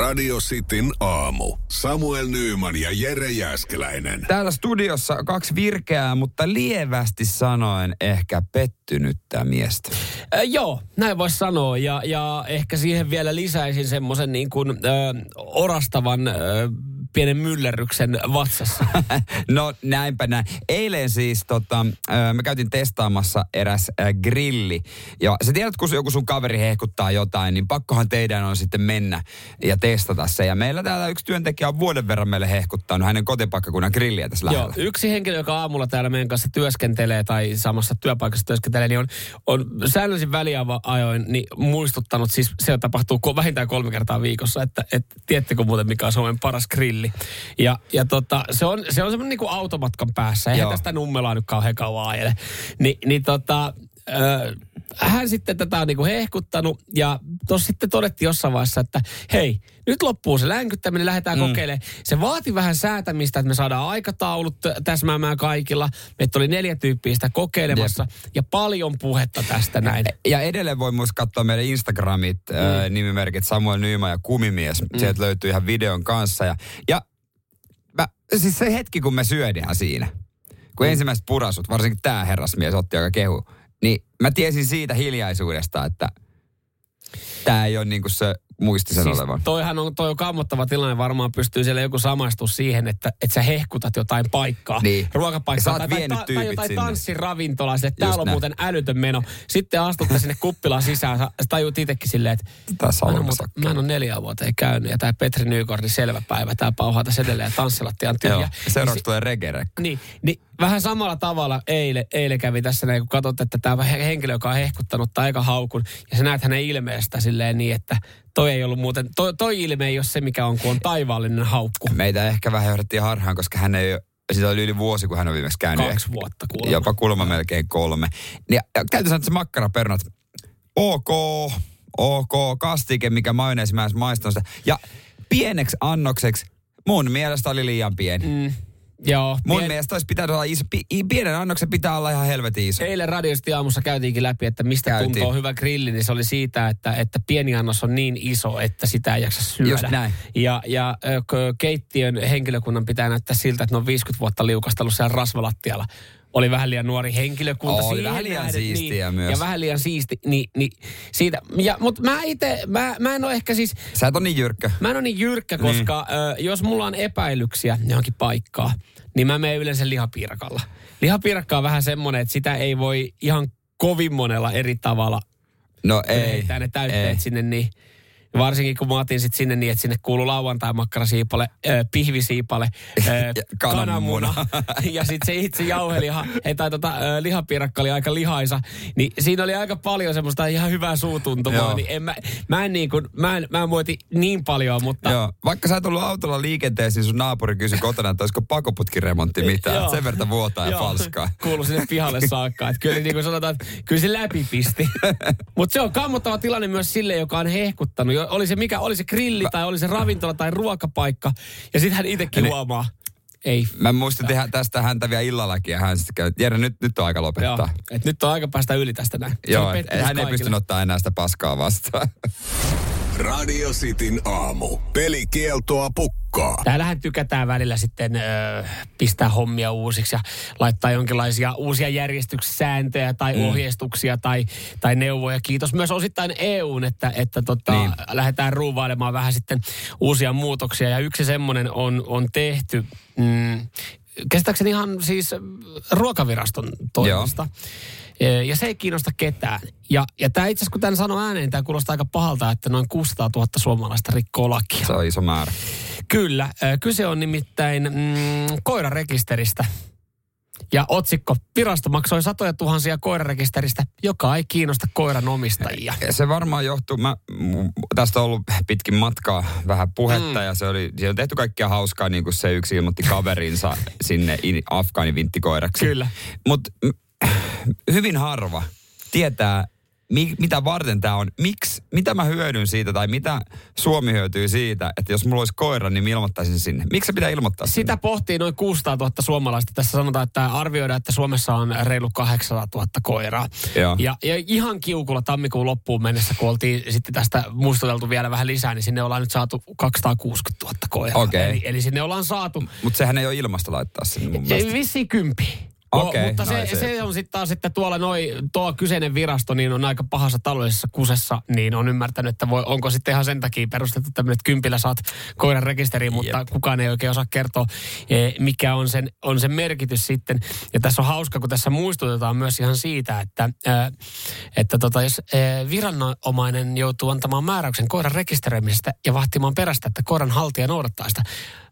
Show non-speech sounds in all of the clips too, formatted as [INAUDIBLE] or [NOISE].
Radio Cityn aamu. Samuel Nyyman ja Jere Jäskeläinen. Täällä studiossa kaksi virkeää, mutta lievästi sanoen ehkä pettynyttä miestä. Äh, joo, näin voisi sanoa. Ja, ja ehkä siihen vielä lisäisin semmoisen niin kuin, äh, orastavan äh, pienen myllerryksen vatsassa. [LAUGHS] no näinpä näin. Eilen siis tota, me käytiin testaamassa eräs grilli. Ja sä tiedät, kun joku sun kaveri hehkuttaa jotain, niin pakkohan teidän on sitten mennä ja testata se. Ja meillä täällä yksi työntekijä on vuoden verran meille hehkuttanut hänen kotipaikkakunnan grilliä tässä lähellä. Joo, yksi henkilö, joka aamulla täällä meidän kanssa työskentelee tai samassa työpaikassa työskentelee, niin on, on säännöllisin väliajoin niin muistuttanut, siis se tapahtuu vähintään kolme kertaa viikossa, että, että tiedättekö muuten mikä on Suomen paras grilli. Ja, ja tota, se on, se on semmoinen niin kuin automatkan päässä. Eihän Joo. tästä nummelaa nyt kauhean kauan ajele. Ni, niin tota, hän sitten tätä on niinku hehkuttanut ja tuossa sitten todettiin jossain vaiheessa, että hei, nyt loppuu se länkyttäminen, lähdetään mm. kokeilemaan. Se vaati vähän säätämistä, että me saadaan aikataulut täsmäämään kaikilla. Meitä oli neljä tyyppiä sitä kokeilemassa ja paljon puhetta tästä näin. Ja edelleen voi myös katsoa meidän Instagramit, mm. äh, nimimerkit Samuel Nyyman ja Kumimies. Mm. Sieltä löytyy ihan videon kanssa. Ja, ja mä, siis se hetki, kun me syödään siinä, kun mm. ensimmäiset purasut, varsinkin tämä herrasmies otti aika kehu, niin mä tiesin siitä hiljaisuudesta, että tämä ei ole niinku se muisti sen Siis olevan. toihan on, toi on kammottava tilanne, varmaan pystyy siellä joku samaistua siihen, että, että sä hehkutat jotain paikkaa, Niin. ruokapaikkaa tai, tai, tai, tai jotain sinne. tanssiravintolaa, sille, että täällä on näin. muuten älytön meno. Sitten astutte sinne kuppilaan sisään, sä, tajuut itsekin silleen, että Tässä mä en, ole mä en ole neljä vuotta käynyt ja tämä Petri Nykordin selvä päivä, tämä pauhaa tässä edelleen ja tanssilattia on tyhjä. Joo, Niin seuraavaksi si- tulee regerekka. niin, niin vähän samalla tavalla eilen, eilen kävi tässä näin, kun katsot, että tämä henkilö, joka on hehkuttanut tai aika haukun, ja sä näet hänen ilmeestä silleen niin, että toi ei ollut muuten, toi, toi ilme ei ole se, mikä on, kun on taivaallinen haukku. Meitä ehkä vähän johdettiin harhaan, koska hän ei siitä oli yli vuosi, kun hän on viimeksi käynyt. Kaksi vuotta kuulemma. Jopa kuulemma melkein kolme. Ja, ja täytyy sanoa, että se makkaraperunat, ok, ok, kastike, mikä majoneesi mä maistanut sitä. Ja pieneksi annokseksi mun mielestä oli liian pieni. Mm, joo. Mun Pien- mielestä olisi pitänyt olla iso. Pi, pienen annoksen pitää olla ihan helvetin iso. Eilen radiosti aamussa käytiinkin läpi, että mistä Käytiin. tuntuu hyvä grilli, niin se oli siitä, että, että pieni annos on niin iso, että sitä ei jaksa syödä. Just näin. Ja, ja keittiön henkilökunnan pitää näyttää siltä, että ne on 50 vuotta liukastellut siellä rasvalattialla. Oli vähän liian nuori henkilökunta. Oli vähän liian nähden, siistiä niin, myös. Ja vähän liian siisti, niin, niin siitä. Ja, mutta mä itse, mä, mä en ole ehkä siis, Sä et ole niin jyrkkä. Mä en ole niin jyrkkä, koska ö, jos mulla on epäilyksiä johonkin paikkaa, niin mä menen yleensä lihapiirakalla. Lihapiirakka on vähän semmoinen, että sitä ei voi ihan kovin monella eri tavalla No ei. heittää ne täytteet ei. sinne, niin varsinkin kun mä otin sit sinne niin, että sinne kuuluu lauantai-makkarasiipale, äh, pihvisiipale, äh, Ja kananmuna. [LAUGHS] ja sitten se itse jauheliha, ei, tai tota, äh, lihapiirakka oli aika lihaisa, niin siinä oli aika paljon semmoista ihan hyvää suutuntumaa, niin en mä, mä en niin kuin, mä en, mä en muoti niin paljon, mutta Joo. Vaikka sä et ollut autolla liikenteeseen, sun naapuri kysyi kotona, että olisiko pakoputkiremontti mitään. Joo. Sen verran vuotaa ja falskaa. Kuulu sinne pihalle saakka. Että kyllä niin kuin sanotaan, että kyllä se läpi pisti. [LAUGHS] Mutta se on kammottava tilanne myös sille, joka on hehkuttanut. Jo- Oli se mikä, oli se grilli tai oli se ravintola tai ruokapaikka. Ja sitten hän itsekin Niin. huomaa, ei. Mä muistin tehdä tästä häntä vielä illallakin ja hän sitten käy, Jere, nyt, nyt on aika Joo, lopettaa. et nyt on aika päästä yli tästä näin. Se Joo, hän ei kaikille. pystynyt ottaa enää sitä paskaa vastaan. Radio Cityn aamu. Pelikieltoa pukkaa. Täällähän tykätään välillä sitten ö, pistää hommia uusiksi ja laittaa jonkinlaisia uusia järjestyssääntöjä tai mm. ohjeistuksia tai, tai neuvoja. Kiitos myös osittain EUn, että, että tota, Niin. lähdetään ruuvailemaan vähän sitten uusia muutoksia. Ja yksi semmoinen on, on tehty, mm, käsittääkseni ihan siis ruokaviraston toimesta. E, Ja se ei kiinnosta ketään. Ja, ja tämä itse asiassa, kun tämän sanoo ääneen, tämä kuulostaa aika pahalta, että noin 600 000 suomalaista rikkoo lakia. Se on iso määrä. Kyllä. Kyse on nimittäin mm, koirarekisteristä. Ja otsikko, virasto maksoi satoja tuhansia koirarekisteristä, joka ei kiinnosta koiran omistajia. Se varmaan johtuu, mä, tästä on ollut pitkin matkaa vähän puhetta mm. ja se oli, siellä on tehty kaikkea hauskaa, niin kuin se yksi ilmoitti kaverinsa sinne in, afgaanivinttikoiraksi. Kyllä. Mutta hyvin harva tietää, mi, mitä varten tämä on. Miksi, mitä mä hyödyn siitä tai mitä Suomi hyötyy siitä, että jos mulla olisi koira, niin mä ilmoittaisin sinne. Miksi se pitää ilmoittaa sinne? Sitä pohtii noin 600 000 suomalaista. Tässä sanotaan, että arvioidaan, että Suomessa on reilu 800 000 koiraa. Joo. Ja, ja ihan kiukulla tammikuun loppuun mennessä, kun oltiin sitten tästä muistuteltu vielä vähän lisää, niin sinne ollaan nyt saatu 260 000 koiraa. Okei. Eli, eli sinne ollaan saatu Mutta sehän ei ole ilmasta laittaa sinne mun ei, mielestä. kympi. Okei, mutta se, se- se on sitten taas, että tuolla noi, tuo kyseinen virasto niin on aika pahassa taloudellisessa kusessa, niin on ymmärtänyt, että voi, onko sitten ihan sen takia perustettu tämmöinen, että kympillä saat koiran rekisteriin, mutta Jep. kukaan ei oikein osaa kertoa, eh, mikä on sen, on sen merkitys sitten. Ja tässä on hauska, kun tässä muistutetaan myös ihan siitä, että, eh, että tota, jos eh, viranomainen joutuu antamaan määräyksen koiran rekisteröimisestä ja vahtimaan perästä, että koiran haltija noudattaa sitä,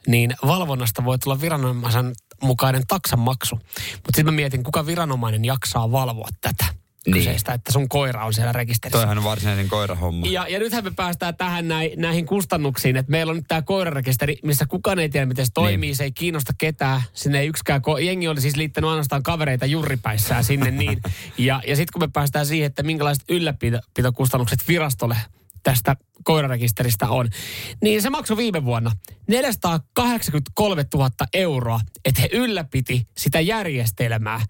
niin valvonnasta voi tulla viranomaisen mukainen taksanmaksu. Mutta sitten mä mietin, kuka viranomainen jaksaa valvoa tätä Niin. kyseistä, että sun koira on siellä rekisterissä. Toihan on varsinainen koirahomma. Ja, ja nythän me päästään tähän näin, näihin kustannuksiin, että meillä on nyt tämä koirarekisteri, missä kukaan ei tiedä, miten se toimii, Niin. se ei kiinnosta ketään. Sinne ei yksikään, ko- jengi oli siis liittänyt ainoastaan kavereita jurripäissään sinne niin. [LAUGHS] Ja, ja sitten kun me päästään siihen, että minkälaiset ylläpitokustannukset virastolle tästä koirarekisteristä on, niin se maksoi viime vuonna 483 000 euroa, että he ylläpiti sitä järjestelmää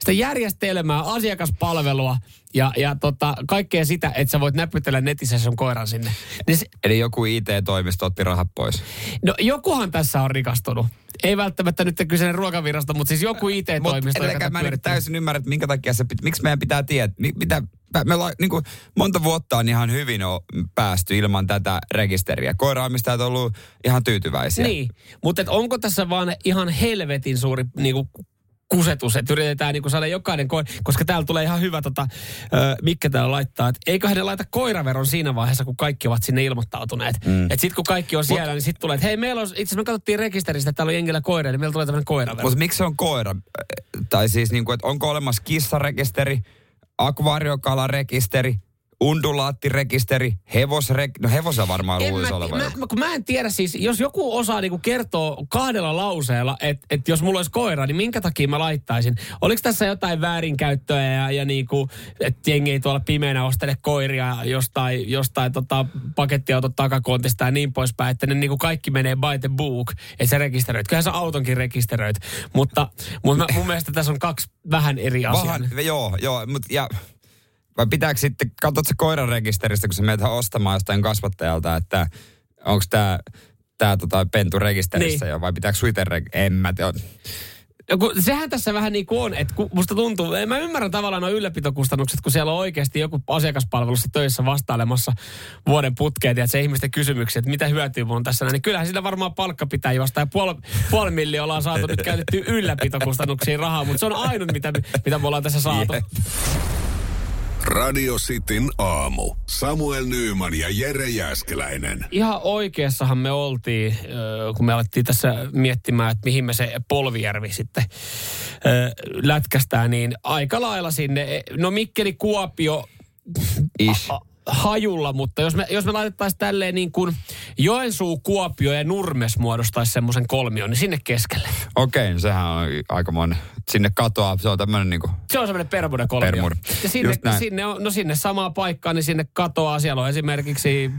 sitä järjestelmää, asiakaspalvelua ja, ja tota, kaikkea sitä, että sä voit näpytellä netissä sun koiran sinne. Niin se, Eli joku IT-toimisto otti rahat pois. no jokuhan tässä on rikastunut. Ei välttämättä nyt kyseinen ruokavirasto, mutta siis joku Mutta IT-toimisto, edelläkään mä en täysin ymmärrä, että minkä takia se, pit- miksi meidän pitää tietää, mi- mitä, me la, niin kuin, monta vuotta on ihan hyvin o, päästy ilman tätä rekisteriä. Koiraamistajat on ollut ihan tyytyväisiä. Niin, mutta et onko tässä vaan ihan helvetin suuri niinku, kusetus, että yritetään niinku saada jokainen koira, koska täällä tulee ihan hyvä, tota, ö, mikä täällä laittaa, että eiköhän ne laita koiraveron siinä vaiheessa, kun kaikki ovat sinne ilmoittautuneet. Mm. Että sitten kun kaikki on siellä, niin sitten tulee, että hei, meillä on, itse asiassa me katsottiin rekisteristä, että täällä on jengillä koira, niin meillä tulee tämmöinen koiravero. Mutta miksi se on koira? Tai siis, niin kuin, että onko olemassa kissarekisteri, akvaariokalarekisteri, undulaattirekisteri, hevosrek... No hevosa varmaan En luulisi mä, olevan. mä, mä, kun mä en tiedä siis, jos joku osaa niinku kertoa kahdella lauseella, että et jos mulla olisi koira, niin minkä takia mä laittaisin? Oliko tässä jotain väärinkäyttöä ja, ja niinku, että jengi ei tuolla pimeänä ostele koiria jostain, jostain tota pakettiauton takakontista ja niin poispäin, että ne niinku kaikki menee by the book, että sä rekisteröit. Kyllähän sä autonkin rekisteröit, mutta, mutta mä, mun mielestä tässä on kaksi vähän eri asiaa. Vähän, joo, joo, mutta ja... Vai pitääkö sitten, katsot se koiran rekisteristä, kun sä menet ostamaan jostain kasvattajalta, että onko tämä tää tota pentu rekisterissä Niin. jo, vai pitääkö sun itse rek- En mä tiedä. No kun sehän tässä vähän niin kuin on, että kun musta tuntuu, en mä ymmärrän tavallaan nuo ylläpitokustannukset, kun siellä on oikeasti joku asiakaspalvelussa töissä vastailemassa vuoden putkeet ja se ihmisten kysymyksiä, että mitä hyötyä on tässä niin kyllähän sitä varmaan palkka pitää juosta ja puoli, puoli milli ollaan saatu nyt käytetty ylläpitokustannuksiin rahaa, mutta se on ainut, mitä, mitä me ollaan tässä saatu. [LAUGHS] Jep. Radio Cityn aamu. Samuel Nyyman ja Jere Jäskeläinen. Ihan oikeassahan me oltiin, kun me alettiin tässä miettimään, että mihin me se Polvijärvi sitten lätkästään, niin aika lailla sinne, no Mikkeli, Kuopio, Ish. a- hajulla, mutta jos me, jos me laitettaisiin tälleen niin kuin Joensuu, Kuopio ja Nurmes muodostaisi semmoisen kolmion, niin sinne keskelle. Okei, okay, sehän on aika monen. Sinne katoaa, se on tämmöinen niinku... Se on semmoinen Bermuda kolmio. Bermuda. Ja sinne, sinne, on, no sinne samaa paikkaa, niin sinne katoaa. Siellä on esimerkiksi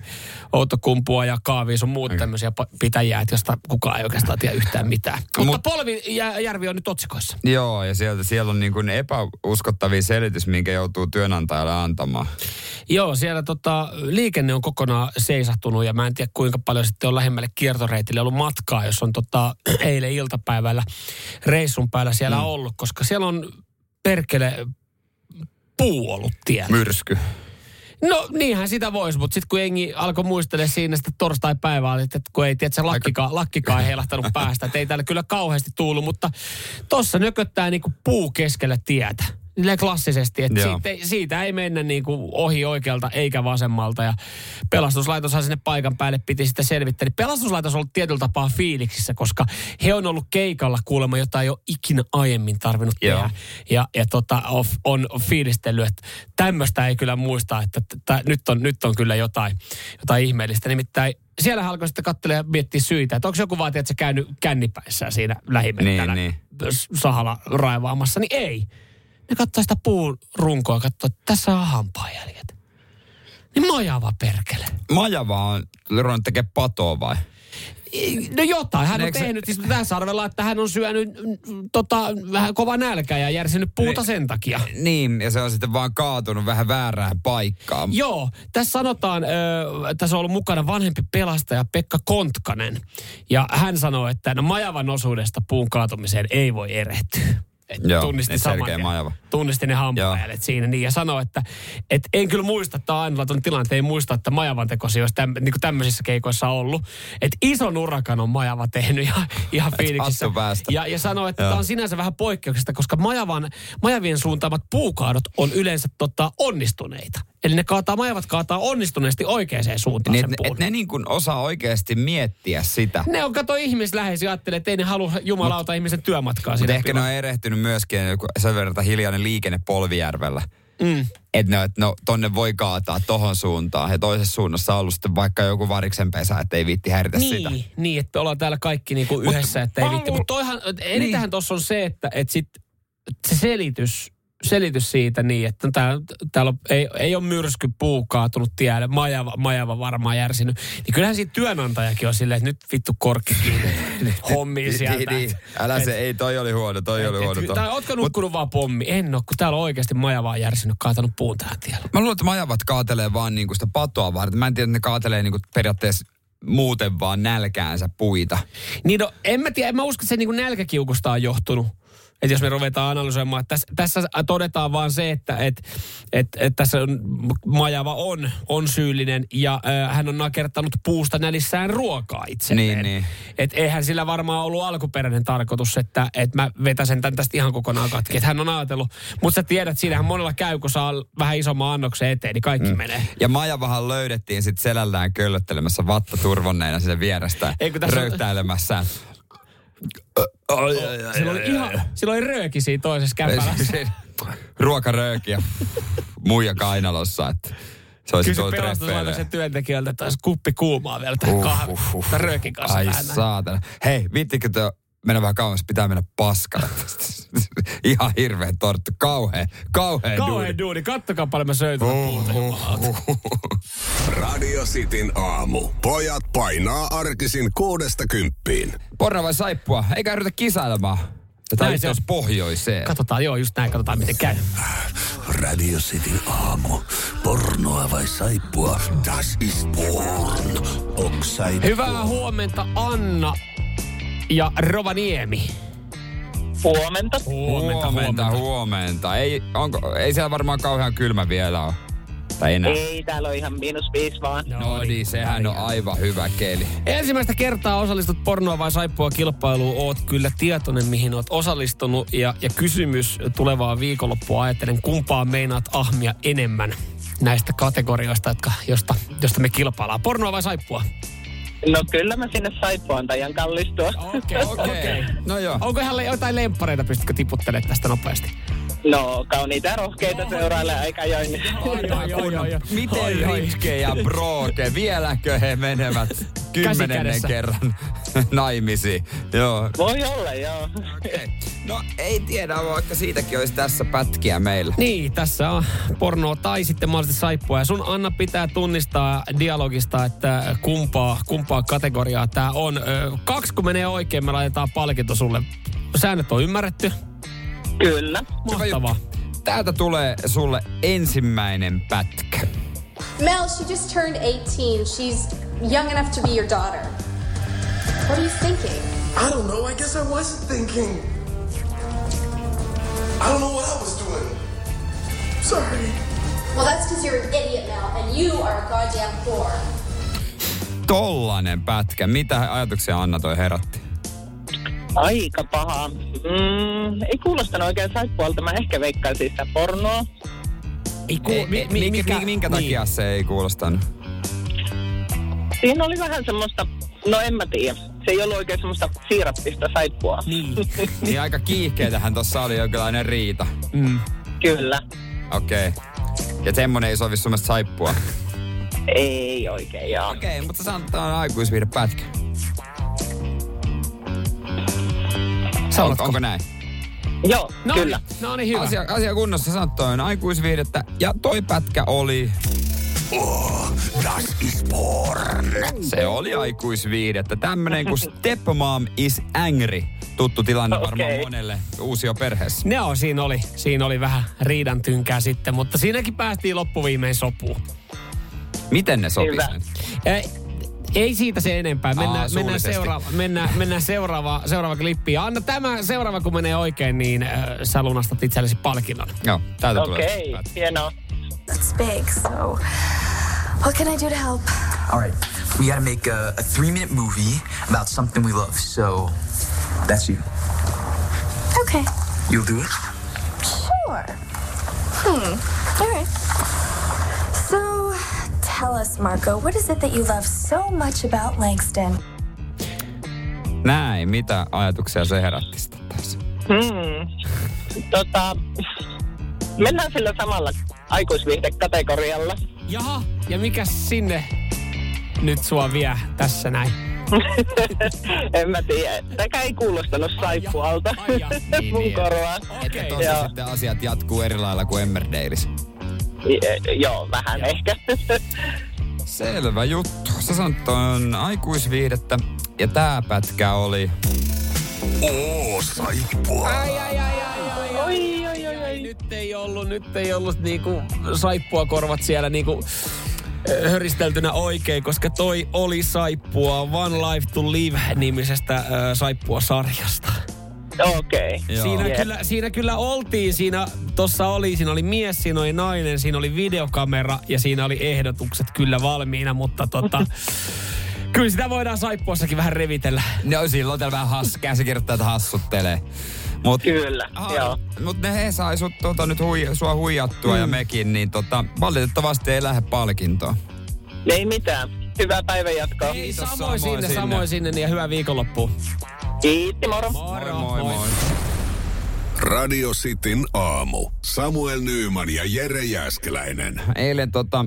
Outokumpua ja Kaavi sun muut tämmöisiä pa- pitäjiä, että josta kukaan ei oikeastaan tiedä yhtään mitään. Mutta Mut- Polvijärvi on nyt otsikoissa. Joo, ja sieltä, siellä on niin kuin epäuskottavia selitys, minkä joutuu työnantajalle antamaan. Joo, siellä tota, liikenne on kokonaan seisahtunut ja mä en tiedä kuinka paljon sitten on lähemmälle kiertoreitille ollut matkaa, jos on tota, [CLEARS THROAT] eilen iltapäivällä reissun päällä siellä mm. ollut, koska siellä on perkele puu ollut tiellä. Myrsky. No niinhän sitä voisi, mutta sitten kun jengi alkoi muistella siinä sitä torstai-päivää, että kun ei tiedä, se lakkikaan, lakkikaan ei heilahtanut päästä, että ei täällä kyllä kauheasti tuulu, mutta tossa nököttää niinku puu keskellä tietä. Klassisesti, että siitä, ei- siitä ei mennä niin kuin ohi oikealta eikä vasemmalta. Ja pelastuslaitoshan sinne paikan päälle piti sitä selvittää. Niin pelastuslaitos on ollut tietyllä tapaa fiiliksissä, koska he on ollut keikalla kuulemma, jota ei ole ikinä aiemmin tarvinnut Joo. tehdä. Ja, ja tota, on, on fiilistellyt, että tämmöistä ei kyllä muista, että t- nyt, on, nyt on kyllä jotain, jotain ihmeellistä. Nimittäin siellä alkoi sitten katsella ja miettiä syitä, että onko joku vaatii, että se käynyt kännipäissään siinä lähimettällä Niin, s- sahalla raivaamassa, niin ei. Ne katsoo sitä puun runkoa, katsoo, että tässä on hampaajäljet. Niin majava perkele. Majava on ruvennut tekemään patoa vai? No jotain, hän on Eikö se- tehnyt, siis tässä arvella, että hän on syönyt mm, tota, vähän kova nälkä ja järsinyt puuta sen takia. Niin, ja se on sitten vaan kaatunut vähän väärään paikkaan. Joo, tässä sanotaan, ö, tässä on ollut mukana vanhempi pelastaja Pekka Kontkanen. Ja hän sanoo, että no majavan osuudesta puun kaatumiseen ei voi erehtyä. Et Joo, tunnisti niin saman tien. majava. Tunnisti ne hampaajalet siinä niin, ja sanoi, että et en kyllä muista, että ainutlaatuinen tilanne, että ei muista, että majavan tekosi olisi täm, niin tämmöisissä keikoissa ollut. Että ison urakan on majava tehnyt ja, ihan fiiliksissä. Ja, ja sanoi, että tämä on sinänsä vähän poikkeuksesta, koska majavan, majavien suuntaamat puukaadot on yleensä tota, onnistuneita. Eli ne kaataa, majavat kaataa onnistuneesti oikeaan suuntaan Niin, sen et, puun. et ne niin kuin osaa oikeasti miettiä sitä. Ne on, kato ihmisläheisiä, ajattelee, että ei ne halua jumalauta ihmisen työmatkaa Mutta ehkä ne on erehtynyt myöskin sen verran hiljainen liikenne Polvijärvellä. Mm. Että ne, et no, tonne voi kaataa tohon suuntaan. Ja toisessa suunnassa on ollut sitten vaikka joku variksen pesä, että ei viitti häiritä sitä. Niin, niin, että ollaan täällä kaikki niinku Mut yhdessä, että ei viitti. Mutta toihan, enitähän tuossa on se, että et sit, se selitys, selitys siitä niin, että tää, täällä on, ei, ei ole myrsky puu kaatunut tielle, majava, majava varmaan järsinyt. Niin kyllähän siitä työnantajakin on silleen, että nyt vittu korkki [LAUGHS] hommiin sieltä. Niin, niin. Älä se, ei, toi oli huono, toi oli huono. Et, tai ootko nukkunut vaan pommi? En oo, kun täällä on oikeasti majavaa järsinyt, kaatanut puun tähän tielle. Mä luulen, että majavat kaatelee vaan niinku sitä patoa varten. Mä en tiedä, että ne kaatelee niinku periaatteessa muuten vaan nälkäänsä puita. Niin no, en mä tiedä, en mä usko, että se niinku nälkäkiukusta on johtunut. Että jos me ruvetaan analysoimaan, että tässä, tässä todetaan vaan se, että et, et, et tässä on, Majava on, on syyllinen ja äh, hän on nakertanut puusta nälissään ruokaa itselleen. Niin, niin. Et eihän sillä varmaan ollut alkuperäinen tarkoitus, että et mä vetäsen tämän tästä ihan kokonaan katki. Että hän on ajatellut, mutta sä tiedät, siinähän monella käy, kun saa vähän isomman annoksen eteen, niin kaikki mm. menee. Ja Majavahan löydettiin sitten selällään köllöttelemässä vatta turvonneena sinne vierestä Ei, kun Sillä oli, ihan, sillä oli rööki siinä toisessa kämpälässä. [LAUGHS] Ruokarööki ja muija kainalossa, että se olisi Kysy pelastuslaitoksen työntekijöiltä, että olisi kuppi kuumaa vielä tämän kahvi, tämän röökin kanssa Ai saatana. Hei, viittikö te mennä vähän kauemmas? Pitää mennä paskalle. [LAUGHS] Ihan hirveä torttu. Kauhea, kauhea duuni. Kauhean duuni. Kattokaa paljon mä söin tuota puuta. jumalauta. [LAUGHS] Radio Cityn aamu. Pojat painaa arkisin kuudesta kymppiin. Porra vai saippua? Eikä yritä kisailemaan. Tämä Näin se on. pohjoiseen. Katsotaan, joo, just näin, katsotaan miten käy. Radio Cityn aamu. Pornoa vai saippua? Das ist porn. Hyvää huomenta Anna ja Rovaniemi. Huomenta. Huomenta, huomenta. huomenta. Ei, onko, ei siellä varmaan kauhean kylmä vielä ole. Tai enää. Ei, täällä on ihan miinus viisi vaan. No niin, sehän on aivan hyvä keli. Ensimmäistä kertaa osallistut pornoa vai saippua kilpailuun. Oot kyllä tietoinen, mihin oot osallistunut. Ja, ja kysymys tulevaa viikonloppua ajattelen, kumpaa meinaat ahmia enemmän näistä kategorioista, jotka, josta, josta me kilpaillaan. Pornoa vai saippua? No kyllä mä sinne saippuan tajan kallistua. Okei, okei. [LAUGHS] No joo. Onko ihan le- jotain lempareita, pystytkö tiputtelemaan tästä nopeasti? No, kauniita rohkeita seuraille aika ajoin. Ai, ai. Miten. Ripke ja Broke, vieläkö he menevät kymmenennen kerran [LAUGHS] naimisiin? Joo. Voi olla, joo. Okay. No ei tiedä, vaikka siitäkin olisi tässä pätkiä meillä. Niin, tässä on pornoa tai sitten mahdollisesti saippua. Ja sun Anna pitää tunnistaa dialogista, että kumpaa, kumpaa kategoriaa tämä on. Kaksi kun menee oikein, me laitetaan palkinto sulle. Säännöt on ymmärretty. Kyllä. Mahtavaa. Täältä tulee sulle ensimmäinen pätkä. Mel, she just turned 18. She's young enough to be your daughter. What are you thinking? I don't know. I guess I wasn't thinking. I don't know what I was doing. Sorry. Well, that's because you're an idiot, Mel, and you are a goddamn whore. Tollanen pätkä. Mitä ajatuksia Anna toi herätti? Aika paha. Mm, ei kuulostanut oikein saippualta. Mä ehkä veikkaisin sitä pornoa. Ei ku, Ei, mi, mi, mi, minkä, minkä takia Niin. se ei kuulostanut? Siinä oli vähän semmoista, no en mä tiedä. Se ei ollut oikein semmoista siirappista saippua. Niin. [LAUGHS] Niin aika kiihkeetähän tossa oli jonkinlainen riita. Mm. Kyllä. Okei. Okay. Ja semmonen ei sovi sun mielestä saippua. Ei oikein, joo. Okei, okay, mutta sä sanot, että on aikuisviihde pätkä. Onko, onko näin? Joo, No kyllä. Niin, no niin, hyvä. Asia, asia kunnossa sanot, toi on aikuisviihdettä. Ja toi pätkä oli... Oh, das ist porn. Se oli aikuisviihdettä. Tämmönen kuin [LAUGHS] Stepmom is angry. Tuttu tilanne varmaan Okei. monelle uusio perheessä. Ne on, siinä oli, siinä oli vähän riidan tynkää sitten, mutta siinäkin päästiin loppuviimein sopuun. Miten ne sopii Hyvä. sen? Ei, siitä se enempää. Mennään, Aa, mennään, seuraava, mennään, mennään seuraava, seuraava klippi. Ja anna tämä seuraava, kun menee oikein, niin äh, sä lunastat itsellesi palkinnon. Joo, täältä Okei, tulee. okay, hienoa. That's big, so what can I do to help? All right, we gotta make a, a three minute movie about something we love. So that's you. Okay, You'll do it? sure. Hmm, all right. Tell us, Marco, what is it that you love so much about Langston? Näin, mitä ajatuksia se herätti sitten taas? Hmm. Tota, mennään sillä samalla aikuisviihdekategorialla. Jaha, ja mikä sinne nyt sua vie tässä näin? [LAUGHS] en mä tiedä. Tämäkään ei kuulostanut saippualta ai ja, niin, [LAUGHS] mun niin. korvaan. Että Okei. tossa Joo. sitten asiat jatkuu eri lailla kuin Emmerdaleissa. Je- Joo, vähän ehkä. [LAUGHS] Selvä juttu. Sä sanot on aikuisviihdettä. Ja tää pätkä oli... Oo, saippua. Ai, ai, ai, ai, ai, ai. oi, oi, oi, oi. Nyt ei ollut, nyt ei ollut niinku saippua korvat siellä niinku höristeltynä oikein, koska toi oli saippua One Life to Live nimisestä ö, saippua-sarjasta. Okei. Joo. Siinä, Jep. kyllä, siinä kyllä oltiin, siinä tossa oli, siinä oli mies, siinä oli nainen, siinä oli videokamera ja siinä oli ehdotukset kyllä valmiina, mutta tota, [LAUGHS] kyllä sitä voidaan saippuassakin vähän revitellä. No silloin täällä vähän has, käsikirjoittajat hassuttelee. Mut, Kyllä, joo. Mut ne he sai sut, tota, nyt hui, sua huijattua mm. ja mekin, niin tota, valitettavasti ei lähde palkintoa. Ei mitään. Hyvää päivän jatkoa. Kiitos, samoin, samoin sinne, sinne. samoin sinne ja hyvää viikonloppua. Kiitti, moro. Moi. Radio Cityn aamu. Samuel Nyyman ja Jere Jäskeläinen. Eilen tota,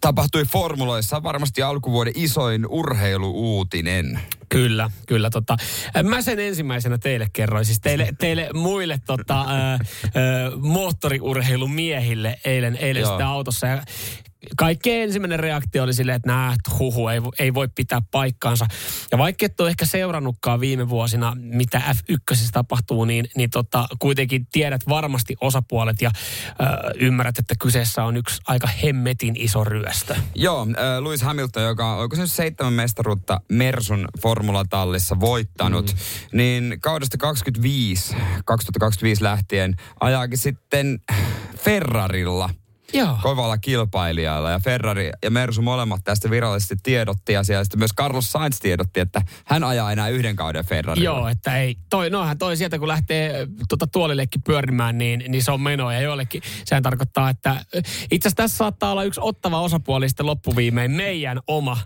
tapahtui formuloissa varmasti alkuvuoden isoin urheiluuutinen. Kyllä, kyllä. Tota, mä sen ensimmäisenä teille kerroin, siis teille, teille muille tota, ää, ää, moottoriurheilumiehille eilen, eilen Joo. sitä autossa. Ja kaikkein ensimmäinen reaktio oli silleen, että nää, huhu, ei, ei voi pitää paikkaansa. Ja vaikka et ole ehkä seurannutkaan viime vuosina, mitä F1 tapahtuu, niin, niin tota, kuitenkin tiedät varmasti osapuolet ja äh, ymmärrät, että kyseessä on yksi aika hemmetin iso ryöstö. Joo, äh, Lewis Hamilton, joka on se nyt seitsemän mestaruutta Mersun formulatallissa voittanut, mm. niin kaudesta 25, 2025 lähtien ajaakin sitten Ferrarilla. Joo. kovalla kilpailijalla. Ja Ferrari ja Mersu molemmat tästä virallisesti tiedotti. Ja siellä sitten myös Carlos Sainz tiedotti, että hän ajaa enää yhden kauden Ferrarilla. Joo, että ei, toi, nohan toi sieltä kun lähtee ö, tota, tuolillekin pyörimään, niin, niin se on meno. Ja joillekin sehän tarkoittaa, että ö, itse asiassa tässä saattaa olla yksi ottava osapuoli sitten loppuviimein meidän oma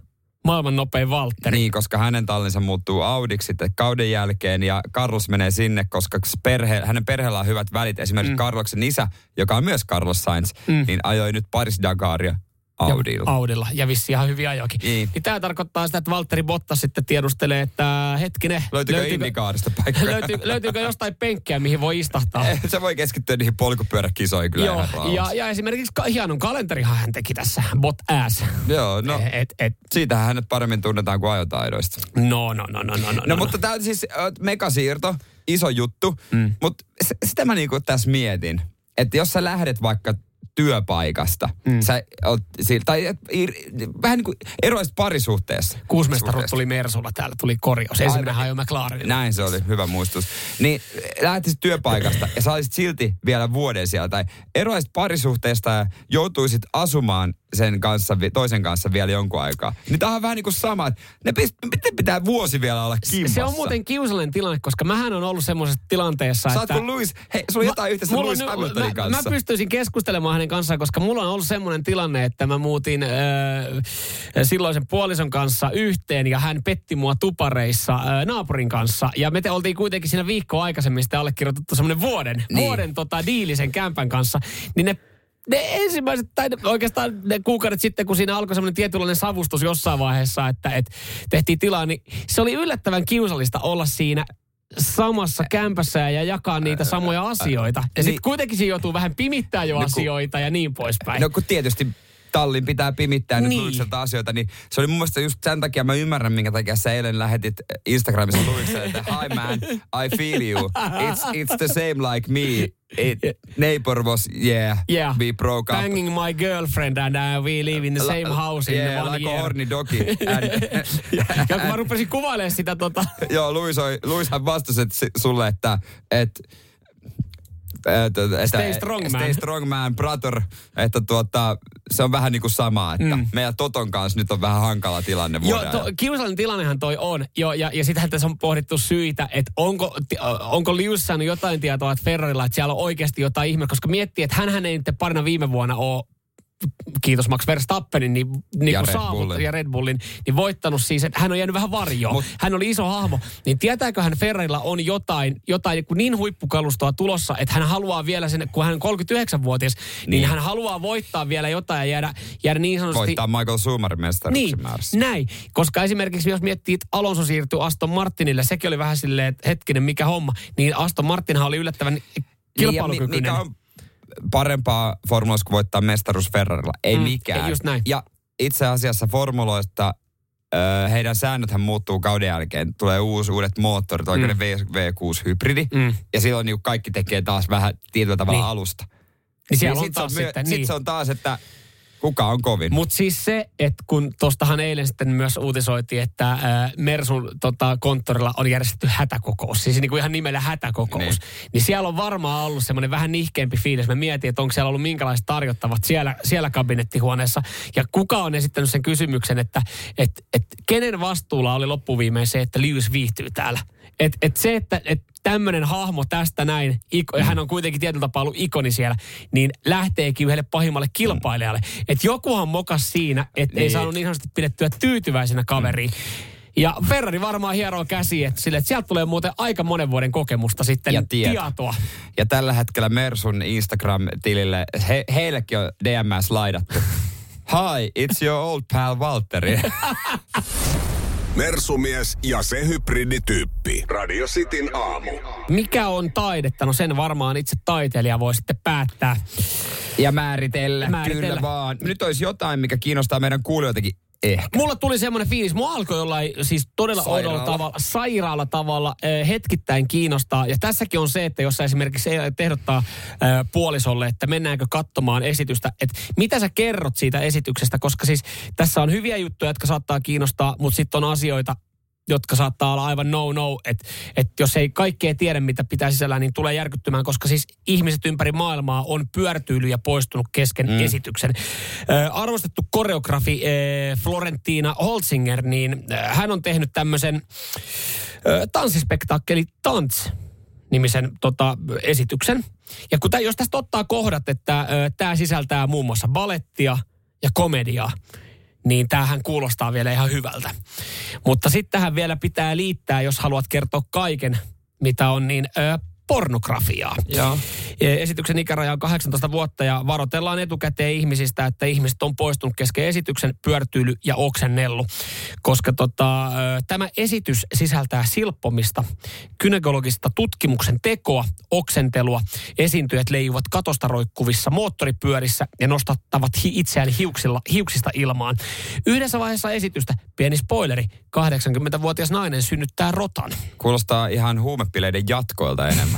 maailman nopein Valtteri. Niin, koska hänen tallinsa muuttuu Audiksi sitten kauden jälkeen ja Carlos menee sinne, koska perhe, hänen perheellä on hyvät välit. Esimerkiksi mm. Carloksen isä, joka on myös Carlos Sainz, mm. niin ajoi nyt Paris Dakaria Audilla. Ja, Audilla. Ja vissi ihan hyviä ajokin. Niin. niin tämä tarkoittaa sitä, että Valtteri Bottas sitten tiedustelee, että hetkinen. Löytyykö Indikaarista paikkoja? [LAUGHS] löytyy, löytyykö jostain penkkiä, mihin voi istahtaa? [LAUGHS] Se voi keskittyä niihin polkupyöräkisoihin kyllä Joo, ja, ja esimerkiksi ka- hienon kalenterihan hän teki tässä, bot ass. Joo, no Et, et, siitähän hänet paremmin tunnetaan kuin ajotaidoista. no, no, no, no, no, no. No, mutta tämä on siis äh, megasiirto, iso juttu, mm. mutta sitä mä niinku tässä mietin, että jos sä lähdet vaikka työpaikasta, mm. sä oot, tai vähän niin kuin eroisit parisuhteessa. Kuusi mestaruutta tuli Mersulla, täällä tuli korjaus. Ensimmäinen Aivan. ajoi McLarenilla. Näin se oli, hyvä muistus. Niin lähtisit työpaikasta ja sä olisit silti vielä vuoden siellä. Tai eroisit parisuhteesta ja joutuisit asumaan sen kanssa, toisen kanssa vielä jonkun aikaa. Niin tää on vähän niin kuin sama, että ne pist- miten pitää vuosi vielä olla kimpassa? Se on muuten kiusallinen tilanne, koska mähän on ollut semmoisessa tilanteessa, Sä että... kuin Louis, hei, sulla on jotain yhteistä Louis on- Hamiltonin mä, kanssa. Mä pystyisin keskustelemaan hänen kanssaan, koska mulla on ollut semmoinen tilanne, että mä muutin äh, silloisen puolison kanssa yhteen ja hän petti mua tupareissa äh, naapurin kanssa. Ja me te oltiin kuitenkin siinä viikkoa aikaisemmin sitten allekirjoitettu semmoinen vuoden, niin. vuoden tota, diilisen kämpän kanssa. Niin ne ne ensimmäiset, tai oikeastaan ne kuukaudet sitten, kun siinä alkoi semmoinen tietynlainen savustus jossain vaiheessa, että, että tehtiin tilaa, niin se oli yllättävän kiusallista olla siinä samassa kämpässä ja jakaa niitä samoja asioita. Ja sitten niin. kuitenkin siinä joutuu vähän pimittää jo No asioita ja niin poispäin. No kun tietysti tallin pitää pimittää nyt Niin. Luikselta asioita, niin se oli mun mielestä just sen takia mä ymmärrän, minkä takia sä eilen lähetit Instagramissa Luikselle, että hi man, I feel you. It's, it's the same like me. It, neighbor was, yeah, Yeah. we broke up. Banging my girlfriend and uh, we live in the same house in yeah, one like year. horny doggy. And, [LAUGHS] ja kun mä rupesin kuvailemaan sitä tota... Joo, Luis, Luishan vastasi et, sulle, että et, että, Stay strong, man. Stay strong man, brother. Että tuota, se on vähän niin kuin sama, että mm. meidän Toton kanssa nyt on vähän hankala tilanne Joo, to, kiusallinen tilannehan toi on. Jo, ja, ja sitähän tässä on pohdittu syitä, että onko, ti- onko Lius saanut jotain tietoa, että Ferrarilla, että siellä on oikeasti jotain ihme, koska miettii, että hän ei nyt parina viime vuonna ole kiitos Max Verstappenin, niin, niin Ja Red saavut, Bullin. ja Red Bullin, niin voittanut siis, että hän on jäänyt vähän varjoon. Mut- hän oli iso hahmo. Niin tietääköhän Ferrarilla on jotain, jotain niin huippukalustoa tulossa, että hän haluaa vielä sen, kun hän on 39-vuotias, niin, niin hän haluaa voittaa vielä jotain ja jäädä, jäädä niin sanotusti... Voittaa Michael Schumacherin mestaruksen Niin, määrässä. näin. Koska esimerkiksi jos miettii, että Alonso siirtyi Aston Martinille, sekin oli vähän silleen, että hetkinen, mikä homma. Niin Aston Martinhan oli yllättävän Niin, kilpailukykyinen. mikä on parempaa formuloissa kuin voittaa mestaruus Ferrarilla? Ei Mm, mikään. ei just näin. Ja itse asiassa formuloista heidän säännöthän muuttuu kauden jälkeen. Tulee uusi, uudet moottorit, oikein Mm. V, V6-hybridi. Mm. Ja silloin niin kaikki tekee taas vähän tietyllä tavalla Niin. alusta. Niin siellä Niin on sit se taas myö- sitten, sit niin. se on taas, että kuka on kovin. Mutta siis se, että kun tuostahan eilen sitten myös uutisoitiin, että ää, Mersun tota, konttorilla on järjestetty hätäkokous, siis niin kuin ihan nimellä hätäkokous, Niin. niin, niin siellä on varmaan ollut semmoinen vähän nihkeämpi fiilis. Mä mietin, että onko siellä ollut minkälaiset tarjottavat siellä, siellä kabinettihuoneessa. Ja kuka on esittänyt sen kysymyksen, että et, et, kenen vastuulla oli loppuviimein se, että Lewis viihtyy täällä. Et, et se, että et tämmöinen hahmo tästä näin, ja hän on kuitenkin tietyllä tapaa ollut ikoni siellä, niin lähteekin yhdelle pahimmalle kilpailijalle. Että jokuhan mokas siinä, että ei Niin. saanut niin sanotusti pidettyä tyytyväisenä kaveriin. Ja Ferrari varmaan hieroo käsi, että, sille, että sieltä tulee muuten aika monen vuoden kokemusta sitten Ja tieto. tietoa. Ja tällä hetkellä Mersun Instagram-tilille, he, heillekin on DMS laidattu. [LAUGHS] Hi, it's your old pal Valtteri. [LAUGHS] Mersumies ja se hybridityyppi. Radio Cityn aamu. Mikä on taidetta? No sen varmaan itse taiteilija voi sitten päättää. ja määritellä, Määritellä. kyllä vaan. Nyt olisi jotakin, mikä kiinnostaa meidän kuulijoitakin ehkä. Mulla tuli semmoinen fiilis, mua alkoi jollain siis todella Sairaala. oudolla tavalla, sairaalla tavalla eh, hetkittäin kiinnostaa. Ja tässäkin on se, että jos sä esimerkiksi ei- tehdottaa eh, puolisolle, että mennäänkö katsomaan esitystä, että mitä sä kerrot siitä esityksestä, koska siis tässä on hyviä juttuja, jotka saattaa kiinnostaa, mutta sitten on asioita, jotka saattaa olla aivan no-no, että et jos ei kaikkea tiedä, mitä pitää sisällään, niin tulee järkyttymään, koska siis ihmiset ympäri maailmaa on pyörtyilyjä poistunut kesken mm. esityksen. Ö, arvostettu koreografi ö, Florentina Holzinger, niin ö, hän on tehnyt tämmöisen tanssispektaakkeli Tants nimisen tota, esityksen. Ja kun tää, jos tästä ottaa kohdat, että tämä sisältää muun muassa balettia ja komediaa, niin tämähän kuulostaa vielä ihan hyvältä. Mutta sitten tähän vielä pitää liittää, jos haluat kertoa kaiken, mitä on, niin pornografiaa. Joo. Esityksen ikäraja on 18 vuotta ja varoitellaan etukäteen ihmisistä, että ihmiset on poistunut kesken esityksen pyörtyily ja oksennellu. Koska tota, tämä esitys sisältää silppomista, kynekologista tutkimuksen tekoa, oksentelua. Esiintyjät leijuvat katosta roikkuvissa moottoripyörissä ja nostattavat hi- itseään hiuksilla, hiuksista ilmaan. Yhdessä vaiheessa esitystä, pieni spoileri, 80-vuotias nainen synnyttää rotan. Kuulostaa ihan huumepileiden jatkoilta enemmän.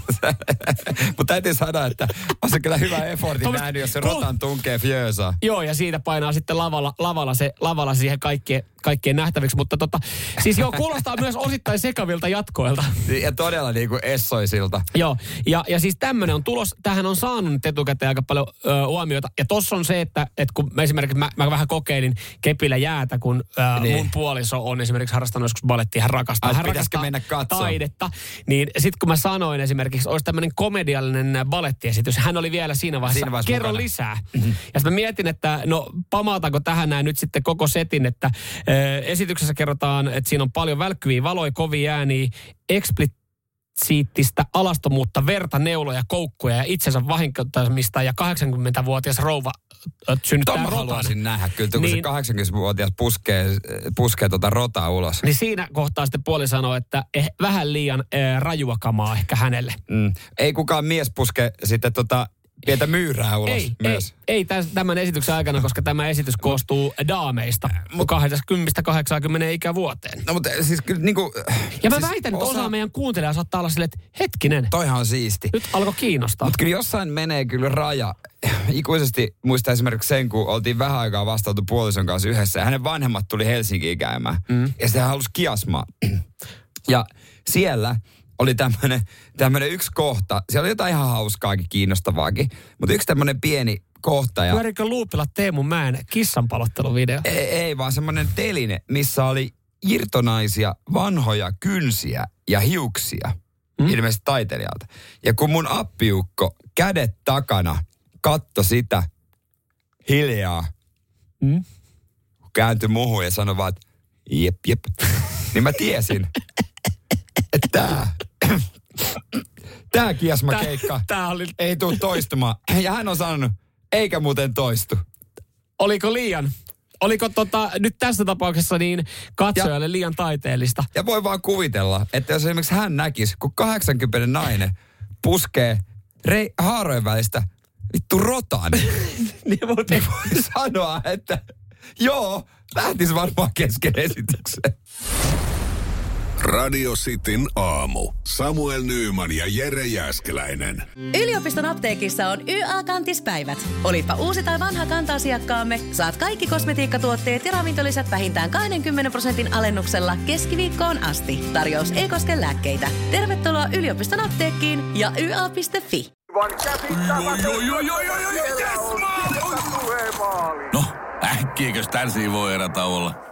Mutta täytyy sanoa, että on se kyllä hyvä effortin Tuommoista- nähnyt, jos se rotan tunkee fjöösaa. Joo, ja siitä painaa sitten lavalla, lavalla, se, lavalla siihen kaikkien, kaikkien nähtäviksi. Mutta tota, siis joo, kuulostaa myös osittain sekavilta jatkoilta. Ja todella niin kuin essoisilta. Joo, ja, ja siis tämmöinen on tulos, tähän on saanut etukäteen aika paljon ö, huomiota. Ja tossa on se, että, että kun mä esimerkiksi mä, mä vähän kokeilin kepillä jäätä, kun ö, Niin. mun puoliso on esimerkiksi harrastanut joskus balettia, hän rakastaa, Ai, hän rakastaa mennä katsomaan? taidetta. Niin sitten kun mä sanoin esimerkiksi, olisi tämmöinen komediallinen balettiesitys, hän oli vielä siinä vaiheessa, Siinä vaiheessa kerro mukana. lisää. Ja sitten mietin, että no pamaataanko tähän näin nyt sitten koko setin, että ö, esityksessä kerrotaan, että siinä on paljon välkkyviä valoja, kovia ääniä, eksplisiittistä alastomuutta, verta, neuloja, koukkuja ja itsensä vahinkoittamista ja 80-vuotias rouva synnyttää Tuon mä rotan. haluaisin nähdä kyllä, kun Niin. se 80-vuotias puskee, puskee tota rotaa ulos. Niin siinä kohtaa sitten puoli sanoo, että eh, vähän liian eh, rajua kamaa ehkä hänelle. Mm. Ei kukaan mies puske sitten tota pientä myyrää ulos Ei, myös. ei, ei tämän esityksen aikana, koska tämä esitys koostuu daameista Mut- 20-80 ikävuoteen. No mutta siis kyllä niinku... Ja mä siis väitän, että osa meidän kuuntelijaa saattaa olla silleen, että hetkinen, Toihan on siisti. nyt alkoi kiinnostaa. Mutta kyllä jossain menee kyllä raja. [LAUGHS] Ikuisesti muistan esimerkiksi sen, kun oltiin vähän aikaa vastautu puolison kanssa yhdessä. Ja hänen vanhemmat tuli Helsinkiin käymään. Mm. Ja hän halusi kiasmaa. [CLEARS THROAT] ja siellä oli tämmöinen tämmönen yksi kohta. Siellä oli jotain ihan hauskaakin, kiinnostavaakin. Mutta yksi tämmöinen pieni kohta. Ja Pyörikö luupilla Teemu Mäen kissanpalotteluvideo? ei, ei vaan semmoinen teline, missä oli irtonaisia vanhoja kynsiä ja hiuksia. Mm. Ilmeisesti taiteilijalta. Ja kun mun appiukko kädet takana katto sitä hiljaa, Mm. kääntyi muuhun ja sanoi vaan, että jep, jep. niin mä tiesin, että tää, tää kiasmakeikka Tää oli, ei tule toistumaan. Ja hän on sanonut, eikä muuten toistu. oliko liian? Oliko tota, nyt tässä tapauksessa niin katsojalle liian taiteellista? Ja voi vaan kuvitella, että jos esimerkiksi hän näkisi, kun 80 nainen puskee rei, haarojen välistä vittu rotan, [LAUGHS] niin, mutta niin voi sanoa, että joo, lähtisi varmaan kesken esityksen. Radio Cityn aamu. Samuel Nyyman ja Jere Jäskeläinen. Yliopiston apteekissa on YA-kantispäivät. Olipa uusi tai vanha kanta-asiakkaamme, saat kaikki kosmetiikkatuotteet ja ravintolisät vähintään 20 prosentin alennuksella keskiviikkoon asti. Tarjous ei koske lääkkeitä. Tervetuloa yliopiston apteekkiin ja YA.fi. No, äkkiäkös tän voi erä olla?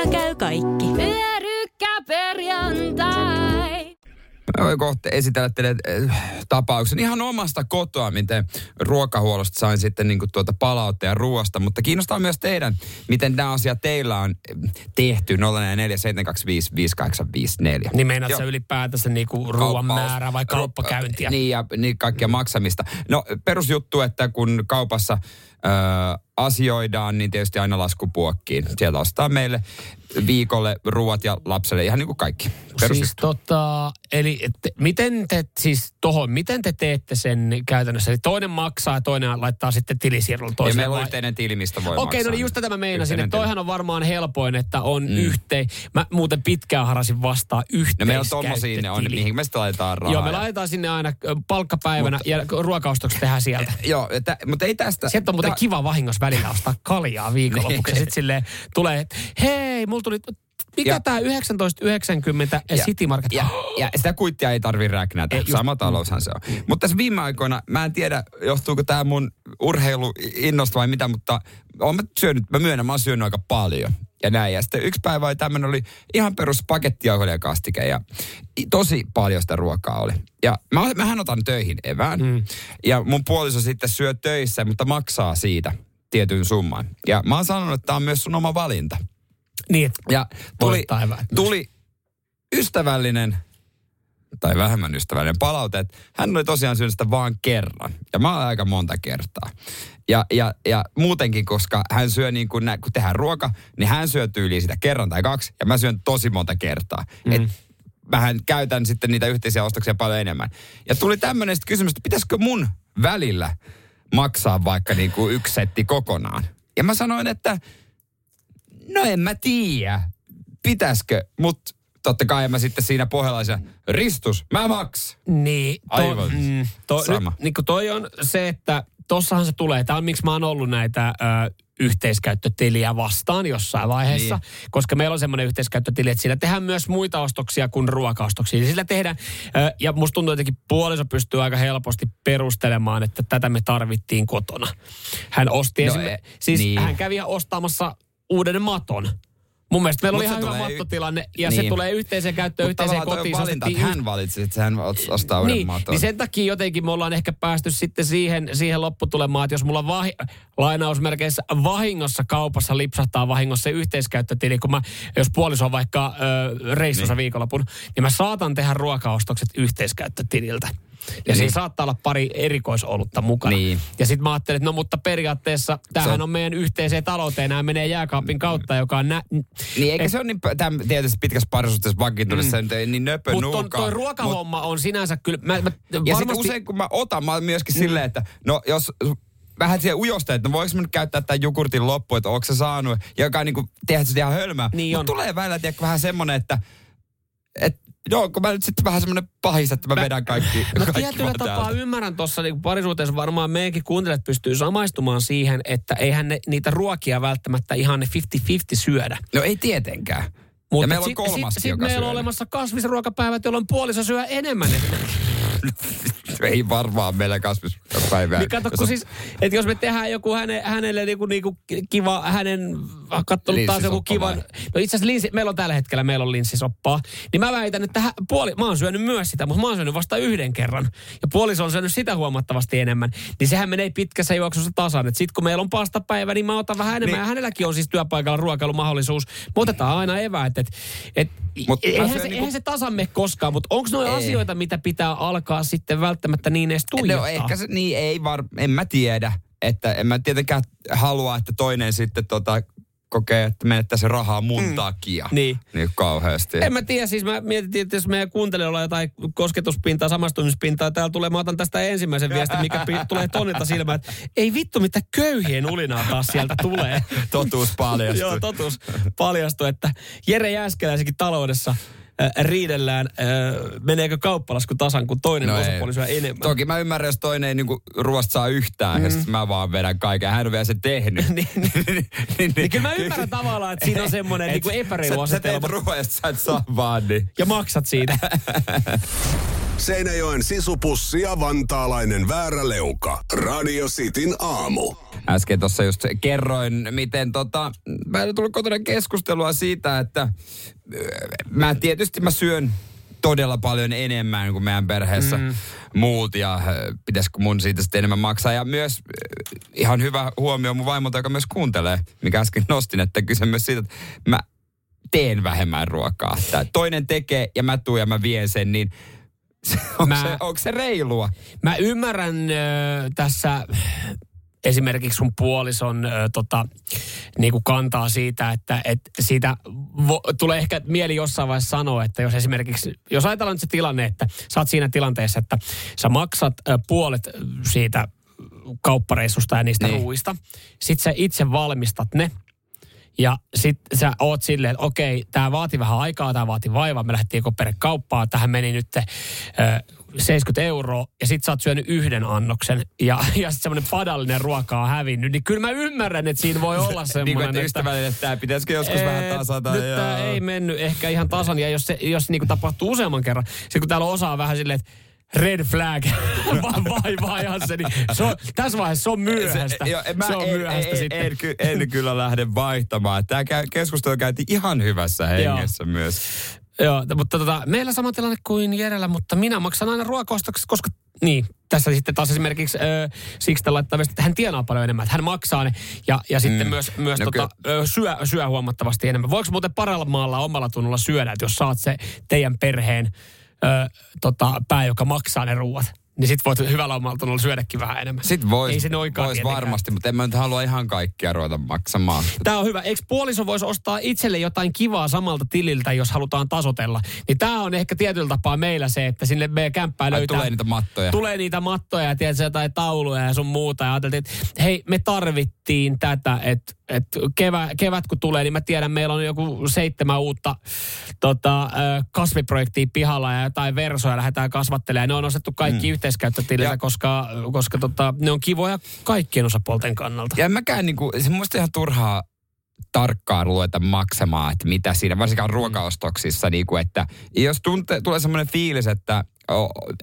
Kotona käy kaikki. Pyörykkäperjantai! Mä voin kohta esitellä teille äh, tapauksen ihan omasta kotoa, miten ruokahuollosta sain sitten niin kuin tuota palautteja ruoasta, mutta kiinnostaa myös teidän, miten nämä asiat teillä on äh, tehty 047255854. Niin meinaat sä ylipäätänsä niinku ruoan Kauppaus- määrää vai kauppakäyntiä? Niin ja niin kaikkia maksamista. No perusjuttu, että kun kaupassa asioidaan, niin tietysti aina laskupuokkiin. Sieltä ostaa meille viikolle ruoat ja lapselle ihan niin kuin kaikki. Siis Perusjuttu. tota, eli te, miten te siis tohon, miten te teette sen käytännössä? Eli toinen maksaa ja toinen laittaa sitten tilisiirrolla ja toiselle. meillä on yhteinen tili, mistä voi Okei, maksaa. no niin just tätä mä meinasin, että toihan on varmaan helpoin, että on Mm. yhteen. Mä muuten pitkään harasin vastaan No meillä on tommosia, ne on, mihin me sitten laitetaan rahaa. Joo, me ja- laitetaan sinne aina palkkapäivänä ja ruokaostokset tehdään sieltä. [LAUGHS] Joo, että, mutta ei tästä... Sieltä on muuten tää- kiva vahingossa välillä ostaa kaljaa viikonlopuksi. [LAUGHS] Sitten silleen tulee, hei, mulla tuli, mikä Ja- tää 1990 ja, Ja- City Market? Ja, ja sitä kuittia ei tarvi räknätä. Ei, just- Sama taloushan se on. Mutta tässä viime aikoina, mä en tiedä, johtuuko tämä mun urheilu innosta vai mitä, mutta olen mä syönyt, mä myönnän, mä oon syönyt aika paljon. Ja näin. Ja sitten yksi päivä oli tämmöinen, oli ihan perus pakettijauhelijakastike ja i- tosi paljon sitä ruokaa oli. Ja mä, mähän otan töihin evään. Mm. Ja mun puoliso sitten syö töissä, mutta maksaa siitä tietyn summan. Ja mä oon sanonut, että tämä on myös sun oma valinta. Niin, Ja tuli, tuli ystävällinen tai vähemmän ystävällinen palaute, että hän oli tosiaan syönyt sitä vaan kerran. Ja mä olen aika monta kertaa. Ja, ja, ja muutenkin, koska hän syö niin kuin, nä- kun tehdään ruoka, niin hän syö tyyliin sitä kerran tai kaksi, ja mä syön tosi monta kertaa. Mm. Et mähän käytän sitten niitä yhteisiä ostoksia paljon enemmän. Ja tuli tämmöinen kysymys, että pitäisikö mun välillä maksaa vaikka niin kuin yksi setti kokonaan. Ja mä sanoin, että no en mä tiedä, pitäisikö, mutta totta kai mä sitten siinä pohjalaisen ristus, mä maks. Niin, to, Aivan mm, to, sama. Nyt, niin kuin toi on se, että tossahan se tulee. Tämä on miksi mä oon ollut näitä ö, yhteiskäyttötiliä vastaan jossain vaiheessa. Niin. Koska meillä on semmoinen yhteiskäyttötili, että sillä tehdään myös muita ostoksia kuin ruokaostoksia. Sillä tehdään, ö, ja musta tuntuu jotenkin puoliso pystyy aika helposti perustelemaan, että tätä me tarvittiin kotona. Hän osti No, no, e- siis niin. hän kävi ostamassa uuden maton. Mun mielestä meillä Mut oli se ihan hyvä y- mattotilanne ja se Niin. tulee yhteiseen käyttöön, Mutta yhteiseen kotiin. Se valinta, että hän valitsi, että hän ostaa uuden niin, maton. niin sen takia jotenkin me ollaan ehkä päästy sitten siihen, siihen lopputulemaan, että jos mulla vahi, lainausmerkeissä vahingossa kaupassa lipsahtaa vahingossa se yhteiskäyttötili, kun mä, jos puoliso on vaikka ö, reissussa niin. viikonlopun, niin mä saatan tehdä ruokaostokset yhteiskäyttötililtä. Ja niin. siinä saattaa olla pari erikoisolutta mukana. Niin. Ja sitten mä ajattelin, että no mutta periaatteessa tämähän Se- on meidän yhteiseen talouteen, nämä menee jääkaapin kautta, joka on nä- Niin eikä et- se ole niin, tämän, tietysti pitkässä parisuhteessa vakiintunut, mm. ei niin nöpö Mutta toi ruokahomma on sinänsä kyllä... Mä, mä, Ja sitten usein kun mä otan, mä myöskin mm. silleen, että no jos vähän siihen ujosta, että no voiko mä nyt käyttää tämän jogurtin loppu, että onko se saanut, joka on niin kuin, tehdä se ihan hölmää. Niin Mutta on. tulee välillä tiedätkö, vähän semmoinen, että et, joo, kun mä nyt sitten vähän semmoinen pahis, että mä, mä vedän kaikki, [LAUGHS] No kaikki tietyllä tapaa täältä. ymmärrän tuossa niin parisuhteessa varmaan meidänkin kuuntelijat pystyy samaistumaan siihen, että eihän ne, niitä ruokia välttämättä ihan ne 50-50 syödä. No ei tietenkään. Mutta meillä on sit- kolmaskin, sit, sit joka meillä on olemassa kasvisruokapäivät, jolloin puoliso syö enemmän. [LAUGHS] ei varmaan meillä kasvispäivää. niin kato, kun siis, että jos me tehdään joku häne, hänelle niinku, niinku kiva, hänen kattonut taas joku kivan. vai? No itse asiassa linssi, meillä on tällä hetkellä, meillä on linssisoppaa. Niin mä väitän, että hä, puoli, mä oon syönyt myös sitä, mutta mä oon syönyt vasta yhden kerran. Ja puoliso on syönyt sitä huomattavasti enemmän. Niin sehän menee pitkässä juoksussa tasan. Että sit kun meillä on pastapäivä, niin mä otan vähän enemmän. Niin. Ja hänelläkin on siis työpaikalla ruokailumahdollisuus. Me otetaan aina eväät. Et, et, Mut eihän, se, niinku- eihän se tasan mene koskaan, mutta onko noin asioita, mitä pitää alkaa sitten välttämättä niin edes tuijottaa? No ehkä se, niin ei var, en mä tiedä. Että en mä tietenkään halua, että toinen sitten tota, kokee, että menettäisi rahaa mun mm. takia. Niin. Niin kauheasti. En mä tiedä, siis mä mietin, että jos meidän kuuntelijoilla on jotain kosketuspintaa, samastumispintaa, täällä tulee, mä otan tästä ensimmäisen viestin, mikä pi- [LAUGHS] tulee tonnilta silmään, että ei vittu, mitä köyhien ulinaa taas sieltä tulee. Totuus paljastui. Joo, totuus paljastui, että Jere Jääskeläisenkin taloudessa äh, riidellään, äh, meneekö kauppalasku tasan, kun toinen no osapuoli syö enemmän. Toki mä ymmärrän, jos toinen ei niinku ruoasta saa yhtään, mm. ja mä vaan vedän kaiken. Hän on vielä sen tehnyt. [LAUGHS] niin, niin, niin kyllä mä ymmärrän tavallaan, että siinä on semmoinen [LAUGHS] Et niin kuin epäreilu sä, sä teet asetelma. ruoasta, sä et saa vaan, niin. Ja maksat siitä. [LAUGHS] Seinäjoen sisupussi ja vantaalainen vääräleuka. Radio Cityn aamu. Äsken tuossa just kerroin, miten tota, mä en tullut kotona keskustelua siitä, että ö, mä tietysti mä syön todella paljon enemmän kuin meidän perheessä mm. muut ja ö, pitäisikö mun siitä sitten enemmän maksaa. Ja myös ö, ihan hyvä huomio mun vaimolta, joka myös kuuntelee, mikä äsken nostin, että kyse myös siitä, että mä teen vähemmän ruokaa. Tää toinen tekee ja mä tuun ja mä vien sen, niin [LAUGHS] onko, Mä- se, onko se reilua? Mä ymmärrän ö, tässä esimerkiksi sun puolison ö, tota, niinku kantaa siitä, että et siitä vo, tulee ehkä mieli jossain vaiheessa sanoa, että jos esimerkiksi, jos ajatellaan nyt se tilanne, että sä oot siinä tilanteessa, että sä maksat ö, puolet siitä kauppareissusta ja niistä niin. ruuista, sit sä itse valmistat ne, ja sit sä oot silleen, että okei, tämä vaati vähän aikaa, tämä vaati vaivaa. Me lähdettiin kopere kauppaan, tähän meni nyt ö, 70 euroa. Ja sit sä oot syönyt yhden annoksen ja, ja sit semmoinen padallinen ruoka on hävinnyt. Niin kyllä mä ymmärrän, että siinä voi olla [LAUGHS] niin kuin, semmoinen, että ystävällinen, että tämä pitäisikö joskus vähän "Ee, tasata. Nyt tää ei mennyt ehkä ihan tasan. Ja jos se jos niinku tapahtuu useamman kerran, sitten kun täällä on osaa vähän silleen, että red flag, [LAUGHS] vaivaa ihan se, niin se on, tässä vaiheessa se on myöhäistä. Se, joo, mä se on en, myöhäistä en, sitten. en, ky- en, kyllä lähde vaihtamaan. Tämä keskustelu käytiin ihan hyvässä hengessä myös. Joo, mutta tota, meillä sama tilanne kuin Jerellä, mutta minä maksan aina ruokaostokset, koska niin, tässä sitten taas esimerkiksi ö, Sixten laittaa että hän tienaa paljon enemmän, että hän maksaa ne ja, ja sitten Mm. myös, myös No tota, syö, syö huomattavasti enemmän. Voiko muuten paralla maalla omalla tunnolla syödä, että jos saat se teidän perheen ö, tota, pää, joka maksaa ne ruuat. Niin sit voit hyvällä omalla syödäkin vähän enemmän. Sitten voisi Ei se noinkaan vois tietenkään. varmasti, mutta en mä nyt halua ihan kaikkia ruveta maksamaan. Tämä on hyvä. Eikö puoliso voisi ostaa itselle jotain kivaa samalta tililtä, jos halutaan tasotella? Niin tämä on ehkä tietyllä tapaa meillä se, että sinne meidän kämppään löytää... tulee niitä mattoja. Tulee niitä mattoja ja tiedätkö, jotain tauluja ja sun muuta. Ja ajateltiin, että hei, me tarvittiin tätä, että et kevät, kevät kun tulee, niin mä tiedän, meillä on joku seitsemän uutta tota, kasviprojektia pihalla ja jotain versoja lähdetään kasvattelemaan. Ne on ostettu kaikki mm. yhteiskäyttötililtä, koska, koska tota, ne on kivoja kaikkien osapuolten kannalta. Ja en mäkään niinku, se musta ihan turhaa tarkkaan ruveta maksamaan, että mitä siinä, varsinkaan ruokaostoksissa, niinku, että jos tunte, tulee semmoinen fiilis, että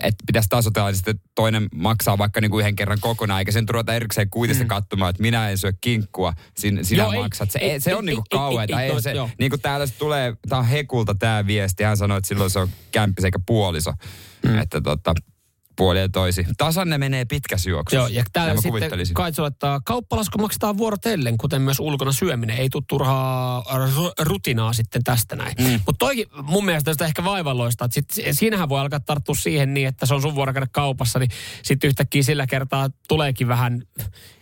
että pitäisi tasotella, niin sitten toinen maksaa vaikka niinku yhden kerran kokonaan, eikä sen ruveta erikseen kuitista mm. katsomaan, että minä en syö kinkkua, sin, sinä Joo, maksat. Se, ei- ei, se on ei- niinku ei- kauheeta. ei- Ei, se, joo. niin kuin täällä se tulee, tää on Hekulta tämä viesti, hän sanoi, että silloin se on kämppis eikä puoliso. Mm. Että tota, puoli ja toisi. Tasan ne menee pitkässä juoksussa. Joo, ja täällä mä sitten. Kaitsu laittaa, kauppalasku maksetaan vuorotellen, kuten myös ulkona syöminen. Ei tule turhaa ru- rutinaa sitten tästä näin. Mm. Mutta toikin mun mielestä sitä ehkä vaivalloista, että sit, siinähän voi alkaa tarttua siihen niin, että se on sun vuoro käydä kaupassa, niin sitten yhtäkkiä sillä kertaa tuleekin vähän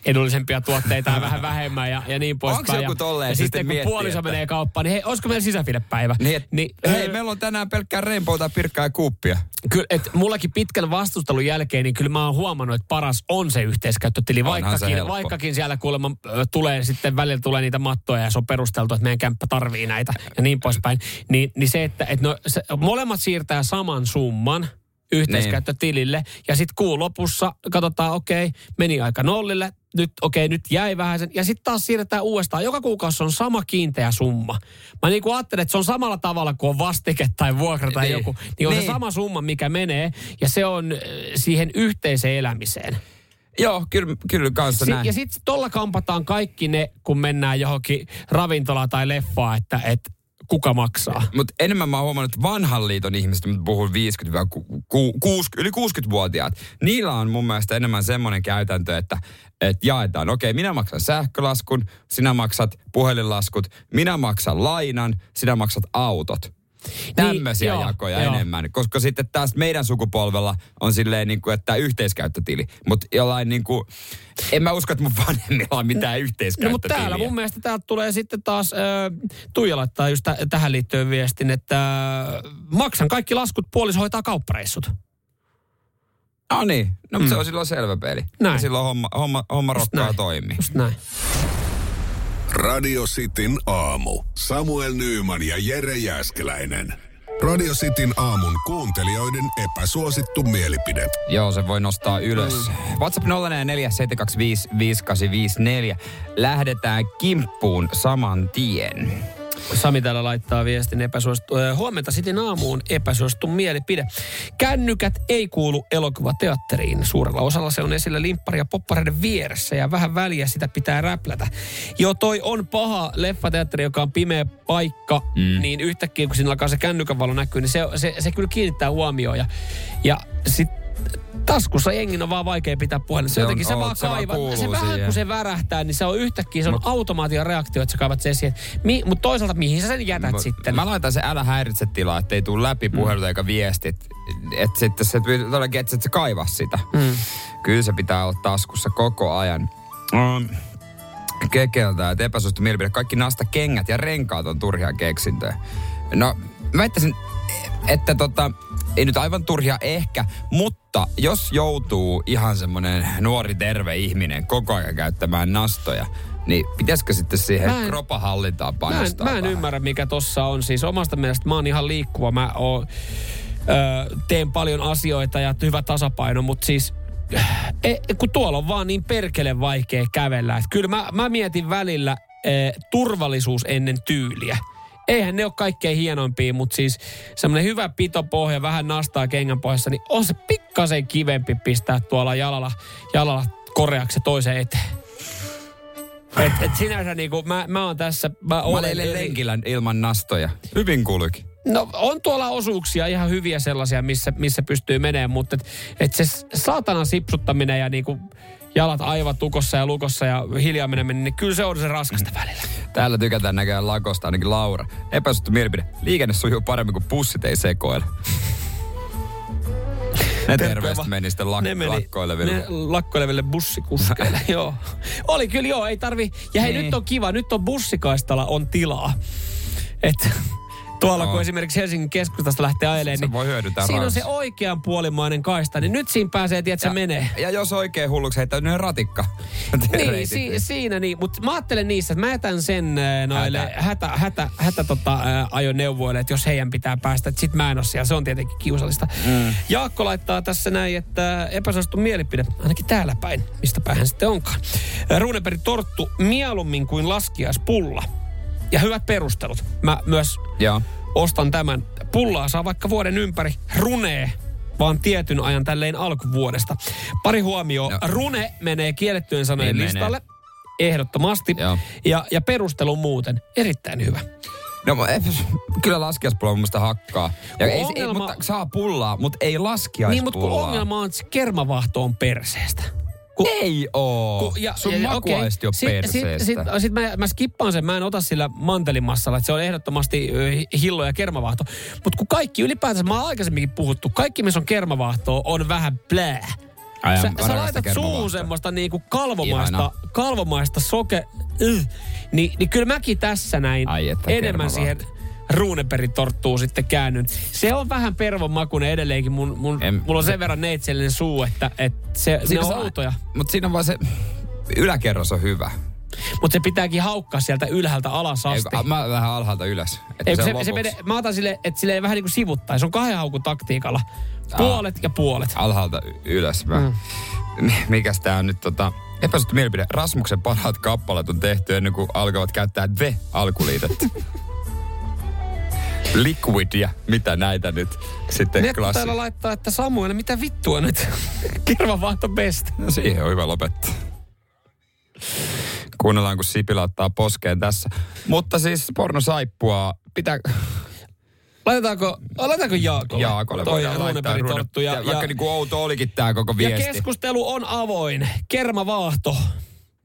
edullisempia tuotteita ja vähän vähemmän ja, ja niin poispäin. Onks joku ja, tolleen ja sitten sitten kun puoliso että- menee kauppaan, niin hei, olisiko meillä sisäfilepäivä? Niin, et, niin, hei, meillä on tänään pelkkää Rainbowta, pirkkaa ja kuuppia. Kyllä, että mullakin pitkän vastustelun jälkeen, niin kyllä mä oon huomannut, että paras on se yhteiskäyttötili. Onhan se Vaikkakin, vaikkakin siellä kuulemma tulee sitten välillä tulee niitä mattoja ja se on perusteltu, että meidän kämppä tarvii näitä ja niin poispäin. Niin, niin se, että et no, se, molemmat siirtää saman summan yhteiskäyttötilille ja sitten kuun lopussa katsotaan, okei, meni aika nollille, nyt okei, nyt jäi vähän sen, ja sitten taas siirretään uudestaan. Joka kuukausi on sama kiinteä summa. Mä niin kuin ajattelen, että se on samalla tavalla kuin on vastike tai vuokra tai Niin. joku, niin on se Niin. sama summa, mikä menee, ja se on äh, siihen yhteiseen elämiseen. Joo, kyllä, kyllä kanssa Si- näin. ja sitten tuolla kampataan kaikki ne, kun mennään johonkin ravintolaan tai leffaan, että et, kuka maksaa. Mutta enemmän mä oon huomannut, että vanhan liiton ihmiset, mä puhun 50 ku, yli 60-vuotiaat, niillä on mun mielestä enemmän semmoinen käytäntö, että, että jaetaan. Okei, minä maksan sähkölaskun, sinä maksat puhelinlaskut, minä maksan lainan, sinä maksat autot. Tämmöisiä joo, jakoja joo. enemmän, koska sitten taas meidän sukupolvella on silleen niin kuin, että yhteiskäyttötili. Mutta jollain niin kuin, en mä usko, että mun [LAUGHS] vanhemmilla on mitään No mutta yhteiskäyttötiliä. täällä mun mielestä täältä tulee sitten taas, äh, Tuija laittaa just tä- tähän liittyen viestin, että äh, maksan kaikki laskut, puoliso hoitaa kauppareissut. No niin, no mm. se on silloin selvä peli. Näin. Ja silloin homma, homma, homma rokkaa toimii. Just näin. Radio Cityn aamu. Samuel Nyyman ja Jere Jäskeläinen. Radio Cityn aamun kuuntelijoiden epäsuosittu mielipide. Joo, se voi nostaa ylös. Mm. WhatsApp 0447255854. Lähdetään kimppuun saman tien. Sami täällä laittaa viestin epäsuosittu. Äh, huomenta Sitin aamuun epäsuosittu mielipide. Kännykät ei kuulu elokuvateatteriin. Suurella osalla se on esillä limppari ja poppareiden vieressä ja vähän väliä sitä pitää räplätä. Joo, toi on paha leffateatteri, joka on pimeä paikka, mm. niin yhtäkkiä kun siinä alkaa se kännykän valo näkyy, niin se, se, se kyllä kiinnittää huomioon. Ja, ja sitten taskussa jengin on vaan vaikea pitää puhelin. Se, Se on- jotenkin se on, vaan se vaan kaivaa. kuuluu Se vähän kun se värähtää, niin se on yhtäkkiä, se on automaation reaktio, että sä kaivat sen esiin. Mi, mutta toisaalta mihin sä sen jätät Mut sitten? Mä laitan se älä häiritse tilaa, ettei tuu läpi puhelut mm. eikä viestit. Että sitten se todellakin, että et sä kaivaa sitä. Mm. Kyllä se pitää olla taskussa koko ajan. Um, kekeltä, että epäsuosittu mielipide. Kaikki nasta kengät ja renkaat on turhia keksintöjä. No, mä väittäisin, että tota, ei nyt aivan turhia ehkä, mutta jos joutuu ihan semmoinen nuori terve ihminen koko ajan käyttämään nastoja, niin pitäisikö sitten siihen Mä en- kropahallintaan Mä en, panostaa mä en vähän? ymmärrä, mikä tossa on. Siis omasta mielestä mä oon ihan liikkuva. Mä oon, ö, teen paljon asioita ja hyvä tasapaino, mutta siis e, kun tuolla on vaan niin perkele vaikea kävellä. Et kyllä mä, mä mietin välillä e, turvallisuus ennen tyyliä. Eihän ne ole kaikkein hienoimpia, mutta siis semmoinen hyvä pitopohja, vähän nastaa kengän pohjassa, niin on se pikkasen kivempi pistää tuolla jalalla, jalalla koreaksi toiseen eteen. Et, et sinänsä niinku, mä, mä oon tässä, mä Mä olen eri- lenkillä ilman nastoja. Hyvin kuluikin. No on tuolla osuuksia ihan hyviä sellaisia, missä, missä pystyy menemään, mutta et, et se saatana sipsuttaminen ja niinku jalat aivan tukossa ja lukossa ja hiljaa meneminen, niin kyllä se on se raskasta välillä. Täällä tykätään näköjään lakosta, ainakin Laura. Epäsuosittu mielipide. Liikenne sujuu paremmin kuin pussit ei sekoile. Ne terveistä meni sitten lak- ne meni- lakkoileville. Ne lakkoileville bussikuskeille, [LAUGHS] joo. Oli kyllä joo, ei tarvi. Ja hei, Niin. nyt on kiva, nyt on bussikaistalla on tilaa. Et tuolla kun On. esimerkiksi Helsingin keskustasta lähtee ajelemaan, niin voi siinä on rauhassa. se oikean puolimainen kaista, niin nyt siinä pääsee, että se menee. Ja jos oikein hulluksi heittää, niin ratikka. [LAUGHS] Niin, si- siinä niin. Mutta mä ajattelen niissä, että mä jätän sen äh, noille Hätä. hätä, hätä, hätä tota, äh, ajoneuvoille, että jos heidän pitää päästä, että sit mä en ole siellä. Se on tietenkin kiusallista. Mm. Jaakko laittaa tässä näin, että epäsuosittu mielipide, ainakin täällä päin, mistä päin sitten onkaan. Äh, Runeberg torttu mieluummin kuin laskiaispulla. Ja hyvät perustelut. Mä myös Joo. ostan tämän. Pullaa saa vaikka vuoden ympäri. Runee vaan tietyn ajan tälleen alkuvuodesta. Pari huomioon. No. Rune menee kiellettyjen sanojen Niin listalle. Ehdottomasti. Joo. Ja, ja perustelu muuten erittäin hyvä. No mä- kyllä laskiaispulla mun mielestä hakkaa. Ja ei, ei, Ongelma- mutta saa pullaa, mutta ei laskiaispullaa. Niin, mutta kun ongelma on, että kermavahto on perseestä. Kun, Ei oo. kun- Sun makuaisti on sit, perseestä. Sit, sit, sit mä, mä skippaan sen, mä en ota sillä mantelimassalla, että se on ehdottomasti hillo ja kermavahto. Mutta kun kaikki ylipäätänsä, mä oon aikaisemminkin puhuttu, kaikki missä on kermavahtoa on vähän plää. Ai, Sä, sä laitat suuhun semmoista niinku kalvomaista, Ihana. kalvomaista soke... Yh, niin, niin kyllä mäkin tässä näin Ai enemmän siihen kermavahto. Ruuneperin torttuun sitten käännyn. Se on vähän pervon makuinen edelleenkin. Mun, mun, En- mulla on sen verran neitsellinen suu, että, että se, ne on outoja. Mutta siinä on vaan se yläkerros on hyvä. Mutta se pitääkin haukkaa sieltä ylhäältä alas Ei, asti. kun- mä vähän alhaalta ylös. Että Ei, se, se, on se, menee, mä otan sille, että sille vähän niin kuin sivuttaa. Se on kahden haukun taktiikalla. Puolet ja puolet. alhaalta ylös. Mä, Mm. Mikäs tää on nyt tota... Epäsuosittu mielipide. Rasmuksen parhaat kappaleet on tehty ennen kuin alkavat käyttää the-alkuliitettä. [LAUGHS] Liquid ja mitä näitä nyt sitten Netto klassi. täällä laittaa, että Samuel, mitä vittua nyt? [LAUGHS] Kermavahto best. No siihen on hyvä lopettaa. Kuunnellaan, kun Sipilä ottaa poskeen tässä. Mutta siis pornosaippua pitää... Laitetaanko, laitetaanko Jaakolle? Jaakolle Toi voidaan laittaa torttu. Ja, ja, vaikka ja, niinku outo olikin tää koko ja viesti. keskustelu on avoin. Kermavaahto.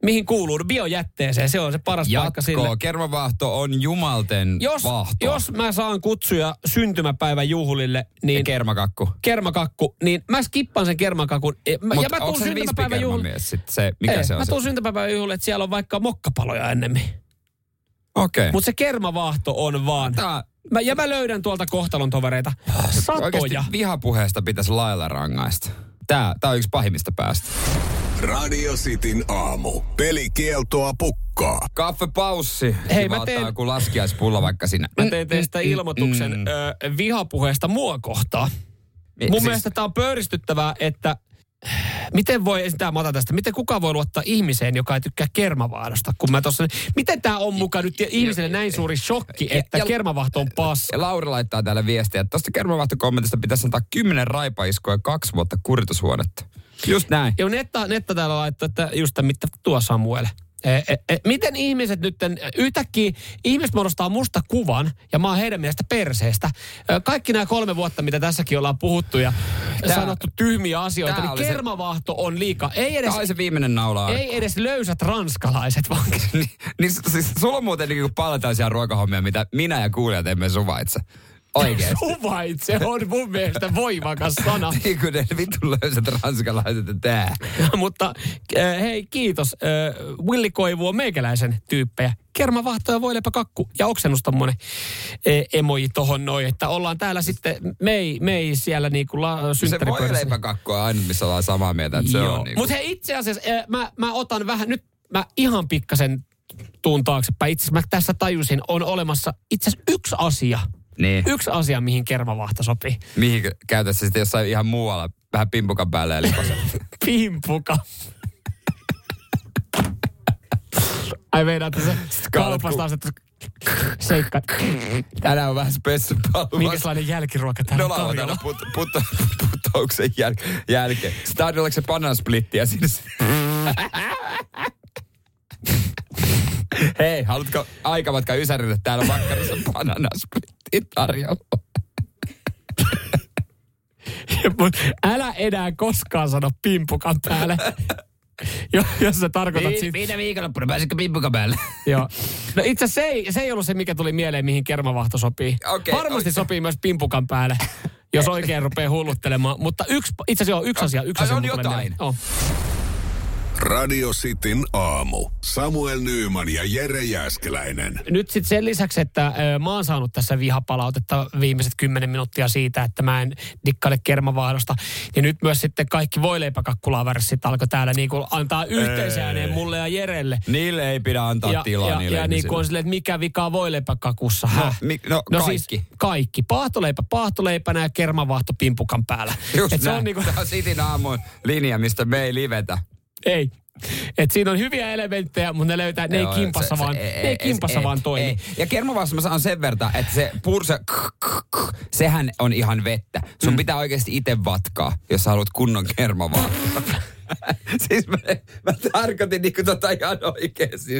Mihin kuuluu? Biojätteeseen. Se on se paras paikka sille. Jatko. Kermavahto on jumalten Jos, vahto. jos mä saan kutsuja syntymäpäivän juhlille, Ja niin kermakakku. kermakakku, niin mä skippaan sen kermakakun. Mä, ja mä tuun syntymäpäivän juhlille. sit se, mikä Ei, se on mä tuun syntymäpäivän juhlille, että siellä on vaikka mokkapaloja ennemmin. Okei. Okay. Mutta se kermavaahto on vaan. Tää Mä, ja mä löydän tuolta kohtalon tovereita. Satoja. oikeasti vihapuheesta pitäisi lailla rangaista. Tää, tää on yksi pahimmista päästä. Radio Cityn aamu. Pelikieltoa pukkaa. Kaffepaussi. Hei, Kiva mä teen- ottaa joku laskiaispulla vaikka sinne. Mä tein teistä ilmoituksen mm. ö, vihapuheesta mua kohtaan. Mi- Mun siis- mielestä tää on pöyristyttävää, että miten voi, esittää mä otan tästä, miten kukaan voi luottaa ihmiseen, joka ei tykkää kermavaadosta, kun mä tossa, miten tää on mukaan nyt ihmiselle näin suuri shokki, että ja- kermavahto on paska. Ja Lauri laittaa täällä viestiä, että tuosta kermavahtokommentista pitäisi antaa kymmenen raipaiskoa ja kaksi vuotta kuritushuonetta. Just näin. Joo, Netta, Netta täällä laittaa, että just tämän, mitä tuo Samuel. E, e, e, miten ihmiset nyt yhtäkkiä, ihmiset muodostaa musta kuvan ja mä oon heidän mielestä perseestä. Ö, Kaikki nämä kolme vuotta, mitä tässäkin ollaan puhuttu ja Tää- sanottu tyhmiä asioita, tää niin oli se- kermavahto on liika. Ei edes, Tämä oli se viimeinen naula. ei edes löysät ranskalaiset, vaan [LAUGHS] niin, niin siis sulla on muuten niin paljon tällaisia ruokahommia, mitä minä ja kuulijat emme suvaitse. Oikeesti. [LAUGHS] suvaitse on mun mielestä voimakas sana. [LAUGHS] niin kuin ne vittu löysät ranskalaiset tää. [LAUGHS] Mutta äh, hei, kiitos. Äh, Willi Koivu on meikäläisen tyyppejä. Kermavahto ja voileipäkakku ja oksennus tommonen äh, emoji tohon noin, että ollaan täällä sitten, me ei, me ei siellä niinku la, Se voi synttäripöydässä. leipäkakku on ainut, missä ollaan samaa mieltä, että se Joo. on niinku... Mutta hei, itse asiassa mä, mä otan vähän, nyt mä ihan pikkasen tuun taaksepäin. Itse asiassa mä tässä tajusin, on olemassa itse asiassa yksi asia. Niin. Yksi asia, mihin kermavahto sopii. Mihin käytät se sitten jossain ihan muualla, vähän pimpukan päälle likosen. [LAUGHS] Pimpuka. Ai meinaat, että se kaupasta on seikka. Tänään on vähän spessupalvelu. Minkälainen jälkiruoka täällä No on tarjolla? put, put, putouksen jäl, jälkeen. Oliko se banansplitti ja siinä se... [LAUGHS] Hei, haluatko aikamatka Ysärille? Täällä makkarissa bananasplitti tarjolla. Mut älä enää koskaan sano pimpukan päälle. Jo, jos sä tarkoitat Niin, siitä. viime viikonloppuna pääsitkö pimpukan päälle? Joo. No itse se ei, se ei ollut se, mikä tuli mieleen, mihin kermavahto sopii. Okei, Varmasti okei. sopii myös pimpukan päälle. jos oikein rupeaa hulluttelemaan. Mutta yksi, itse asiassa on yksi asia. Yksi asia on jotain. mieleen. Radio Cityn aamu. Samuel Nyyman ja Jere Jäskeläinen. Nyt sitten sen lisäksi, että ö, mä oon saanut tässä vihapalautetta viimeiset kymmenen minuuttia siitä, että mä en dikkaile kermavaahdosta, niin nyt myös sitten kaikki voileipäkakkulaversit alkoi täällä niin kuin antaa yhteisääneen mulle ja Jerelle. Niille ei pidä antaa ja, tilaa ja, niille ja niin kuin on silleen, että mikä vika on voileipäkakussa. No, mi, no, No kaikki. siis kaikki. Paahtoleipä paahtoleipänä ja kermavaahto pimpukan päällä. Just Et se näin. on niinku, Tämä on Cityn aamun linja, mistä me ei livetä. Ei. Et siinä on hyviä elementtejä, mutta ne löytää, ne ei kimpassa se- vaan, se- ne ei kimpassa ei- vaan toimi. ei. Ja kermavaassa mä saan sen verran, että se purse, sehän on ihan vettä. Sun mm. pitää oikeasti itse vatkaa, jos sä haluat kunnon kermavaahtoa. [LAUGHS] siis mä, mä tarkoitin niinku tota ihan oikeesti.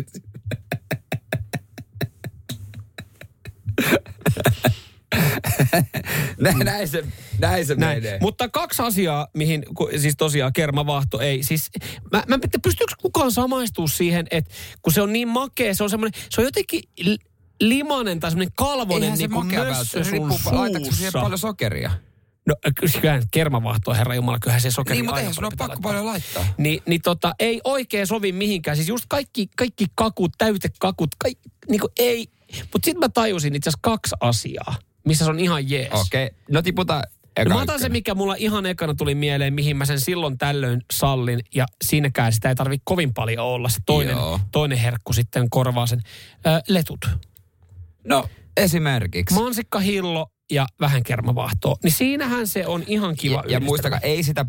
Nä, näin se, näin se Näin. menee. Mutta kaksi asiaa, mihin siis tosiaan kermavaahto ei. Siis mä, mä pystyykö kukaan samaistua siihen, että kun se on niin makea, se on semmoinen, se on jotenkin li- limanen tai semmoinen kalvonen Eihän niin kuin mössö sun laitatko siihen suussa. paljon sokeria? No kyllähän kermavaahto, herra Jumala, kyllähän se sokeri Niin, mutta aina eihän sun ole pakko laittaa. paljon laittaa. Niin, niin tota, ei oikein sovi mihinkään. Siis just kaikki, kaikki kakut, täytekakut, kaikki, niin kuin ei. Mutta sitten mä tajusin itse asiassa kaksi asiaa, missä se on ihan jees. Okei, okay. no tiputa eka No mä otan se, mikä mulla ihan ekana tuli mieleen, mihin mä sen silloin tällöin sallin. Ja siinäkään sitä ei tarvitse kovin paljon olla. Se toinen, Joo. toinen herkku sitten korvaa sen. Ö, letut. No, esimerkiksi. Mansikkahillo ja vähän kermavaahtoa. Niin siinähän se on ihan kiva ja, ja muistakaa, ei sitä,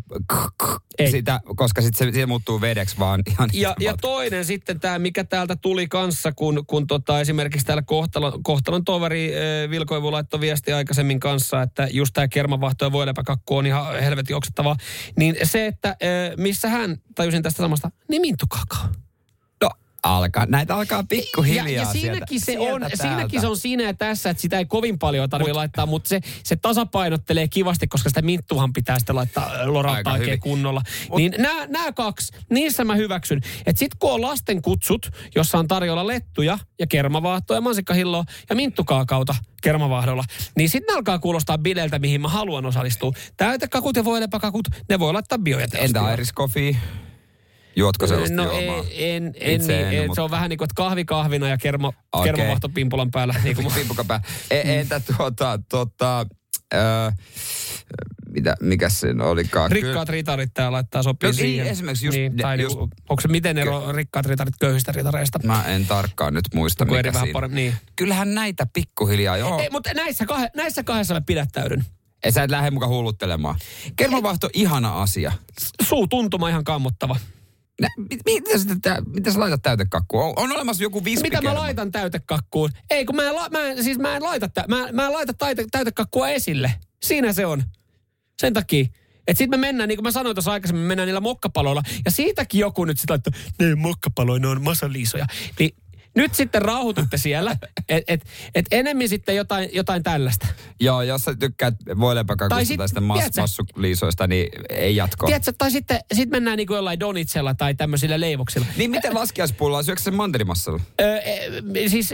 Ei. sitä koska sitten se, se muuttuu vedeksi, vaan ihan Ja, ja toinen sitten tämä, mikä täältä tuli kanssa, kun, kun tota, esimerkiksi täällä kohtalon, kohtalon toveri äh, Vilkoivu laittoi viesti aikaisemmin kanssa, että just tämä kermavahto ja voileipäkakku on ihan helvetin oksettavaa. Niin se, että äh, missä hän, tajusin tästä samasta, niin minttukakao. Alkaa, näitä alkaa pikkuhiljaa ja, ja siinäkin, se on, siinäkin se on siinä ja tässä, että sitä ei kovin paljon tarvitse laittaa, mutta se, se tasapainottelee kivasti, koska sitä minttuhan pitää sitten laittaa lorattaa oikein hyvin. kunnolla. Niin nämä, nämä kaksi, niissä mä hyväksyn. Että sit kun on lasten kutsut, jossa on tarjolla lettuja ja kermavaahtoa ja mansikkahilloa ja minttukaakauta kermavaahdolla, niin sitten alkaa kuulostaa bileiltä, mihin mä haluan osallistua. Täytekakut ja voileipäkakut, ne voi laittaa biojäteostiin. Entä Iris Coffee? Juotko sellaista No juomaa? en, en, Itse niin, en, en, mutta- se on vähän niin kuin, että kahvi kahvina ja kerma, okay. kermavahto pimpulan päällä. Niin kuin, [LAUGHS] Pimpukan pää. E, entä tuota, tuota, ö, mitä, mikä se olikaan? Rikkaat ritarit tää laittaa sopii No niin, siihen. esimerkiksi just niin, tai just- niinku, onko se miten ero rikkaat ritarit köyhistä ritareista? Mä en tarkkaan nyt muista, Joku mikä siinä. paremmin, niin. Kyllähän näitä pikkuhiljaa, joo. Ei, mutta näissä, kah- näissä kahdessa mä pidättäydyn. Ei sä et lähde mukaan hulluttelemaan. Kermavahto, ihana asia. Suu tuntuma ihan kammottava. Nä, mit, mitä, sä, tä- mitä sä laitat täytekakkua? On, on olemassa joku Mitä vispikerma. mä laitan täytekakkuun? Ei, kun mä en, la- mä siis mä en laita, tä- mä, mä en laita taite, täytekakkua esille. Siinä se on. Sen takia. Et sit me mennään, niin kuin mä sanoin tuossa aikaisemmin, me mennään niillä mokkapaloilla. Ja siitäkin joku nyt sitten laittaa, ne mokkapaloja, ne on masaliisoja. Niin nyt sitten rauhoitutte siellä, että et, et enemmän sitten jotain, jotain tällaista. Joo, jos sä tykkäät voileipäkakusta sitten mas, tiedätkö- massuliisoista, niin ei jatko. Tiedätkö, tai sitten sit mennään niin kuin jollain donitsella tai tämmöisillä leivoksilla. Niin miten laskiaispullaa, syöksä sen mantelimassalla? Öö, e, siis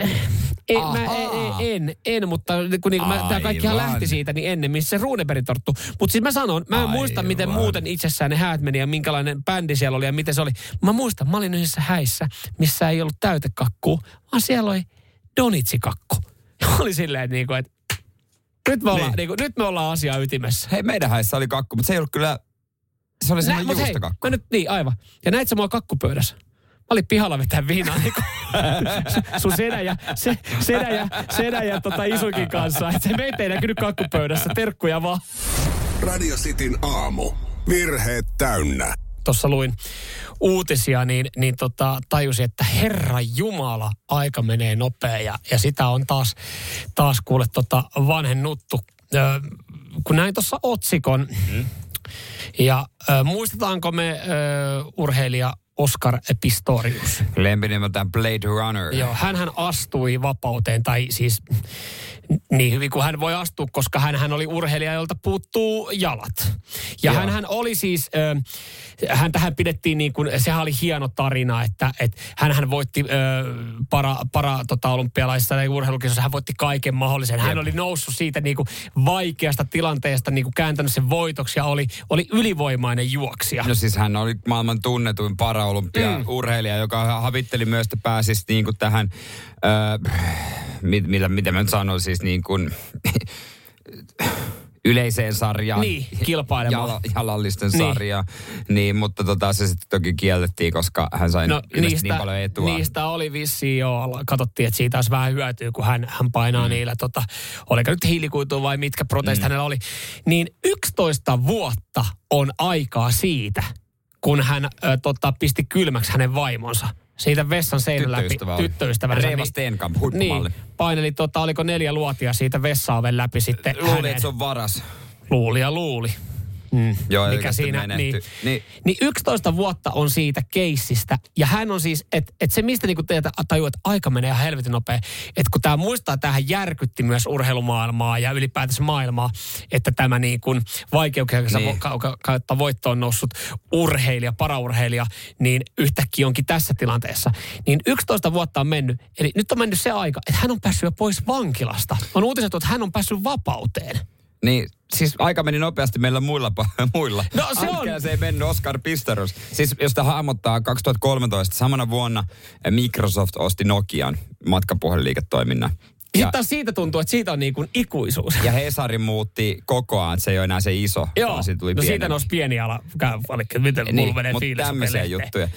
ei, mä, Ahaa. e, en, en, mutta kun niin, tämä kaikkihan lähti siitä, niin ennen, missä se Runeberg-torttu. Mutta siis mä sanon, mä en muista, miten muuten itsessään ne häät meni ja minkälainen bändi siellä oli ja miten se oli. Mä muistan, mä olin yhdessä häissä, missä ei ollut täytekakku, vaan siellä oli donitsikakku. [LAUGHS] Ja oli silleen, niin kuin, että nyt me, ollaan, Niin. niin kuin, nyt me ollaan asiaa ytimessä. Hei, meidän häissä oli kakku, mutta se ei ollut kyllä... Se oli semmoinen mut hei, mä nyt, niin, aivan. Ja näit sä mua kakkupöydässä. Mä olin pihalla vetää viinaa niin [LAUGHS] sun sedä ja, se, sedä ja, sedä ja tota isukin kanssa. Et se meitä ei näkynyt kakkupöydässä. Terkkuja vaan. Radio Cityn aamu. Virheet täynnä. Tuossa luin uutisia, niin, niin tota, tajusin, että Herra Jumala, aika menee nopea. Ja, ja sitä on taas, taas kuule tota vanhennuttu. Ö, kun näin tuossa otsikon, ja ö, muistetaanko me ö, urheilija Oscar Pistorius? Lempinimeltään Blade Runner. Joo, hänhän astui vapauteen, tai siis niin hyvin kuin hän voi astua, koska hän, hän oli urheilija, jolta puuttuu jalat. Ja Joo. hän, hän oli siis, äh, hän tähän pidettiin niin kuin, sehän oli hieno tarina, että et hän, hän voitti äh, para, para tota, olympialaisissa ja urheilukisossa, hän voitti kaiken mahdollisen. Hän Jep. oli noussut siitä niin kuin vaikeasta tilanteesta, niin kuin kääntänyt sen voitoksi ja oli, oli ylivoimainen juoksija. No siis hän oli maailman tunnetuin paraolympia-urheilija, Mm. joka havitteli myös, että pääsisi niin kuin tähän, öö, mit, mitä, mitä mä nyt sanon, siis niin kuin, yleiseen sarjaan. Niin, kilpailemaan. Jala, jalallisten Niin. sarjaan. Niin, mutta tota, se sitten toki kiellettiin, koska hän sai no, niin paljon etua. Niistä oli vissiin jo, katsottiin, että siitä olisi vähän hyötyä, kun hän, hän painaa mm. niillä, tota, oliko nyt hiilikuitua vai mitkä protestit mm. hänellä oli. Niin 11 vuotta on aikaa siitä, kun hän ö, tota, pisti kylmäksi hänen vaimonsa. Siitä vessan seinän läpi. Tyttöystävänsä. Reeva Steenkamp, huippumalli. Niin, paineli, tota, oliko neljä luotia siitä vessaaven läpi sitten Luuli, että se on varas. Luuli ja luuli. Mm. Joo, Mikä siinä, siinä niin, menehty. Niin. niin 11 vuotta on siitä keissistä. Ja hän on siis, että et se mistä niinku teitä tajuu, että aika menee ihan helvetin nopea. Että kun tämä muistaa, että tämähän järkytti myös urheilumaailmaa ja ylipäätänsä maailmaa, että tämä niin kuin vaikeuksia Niin. niin. ka- ka- kautta voittoon noussut urheilija, paraurheilija, niin yhtäkkiä onkin tässä tilanteessa. Niin 11 vuotta on mennyt. Eli nyt on mennyt se aika, että hän on päässyt jo pois vankilasta. On uutiset, että hän on päässyt vapauteen. Niin, siis aika meni nopeasti meillä muilla. [LAUGHS] muilla. No se Antkea on- se ei mennyt Oscar Pistorius. Siis jos sitä hahmottaa 2013, samana vuonna Microsoft osti Nokian matkapuhelinliiketoiminnan. Sitten taas siitä tuntuu, että siitä on niin kuin ikuisuus. Ja Hesari muutti kokoaan, että se ei ole enää se iso. Joo, vaan siitä tuli no siitä pienempi. nousi pieni ala. Valikka, miten niin, mulla menee mutta tämmöisiä juttuja.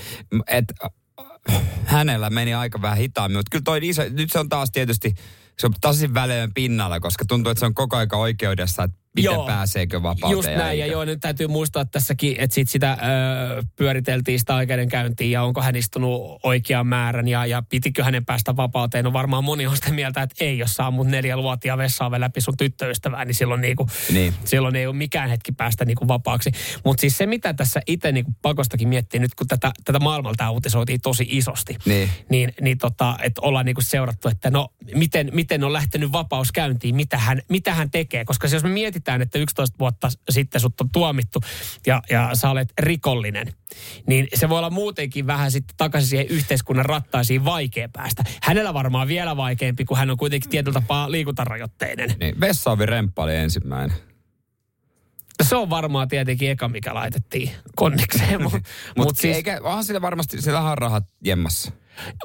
Et, äh, hänellä meni aika vähän hitaammin, mutta kyllä toi iso, nyt se on taas tietysti, se on tosi väleön pinnalla, koska tuntuu, että se on koko aika oikeudessa, että miten Joo. pääseekö vapauteen. Just näin, ja joo, nyt täytyy muistaa tässäkin, että sit sitä ö, pyöriteltiin sitä oikeudenkäyntiä, ja onko hän istunut oikean määrän, ja, ja pitikö hänen päästä vapauteen. No varmaan moni on sitä mieltä, että ei, jos saa mut neljä luotia vessaamme läpi sun tyttöystävää, niin silloin, niinku, Niin. silloin ei ole mikään hetki päästä niinku vapaaksi. Mutta siis se, mitä tässä itse niinku pakostakin miettii, nyt kun tätä, tätä maailmalta tämä uutisoitiin tosi isosti, Niin. niin, niin tota, että ollaan niinku seurattu, että no miten, miten on lähtenyt vapaus käyntiin, mitä hän, mitä hän tekee. Koska se, jos me mietitään, että 11 vuotta sitten sut on tuomittu ja, ja sä olet rikollinen, niin se voi olla muutenkin vähän sitten takaisin siihen yhteiskunnan rattaisiin vaikea päästä. Hänellä varmaan vielä vaikeampi, kun hän on kuitenkin tietyllä tapaa liikuntarajoitteinen. Niin, Vessaavi Remppa oli ensimmäinen. Se on varmaan tietenkin eka, mikä laitettiin konnikseen. Mutta mut [LAUGHS] siis, eikä, onhan sillä varmasti, sillä on rahat jemmassa.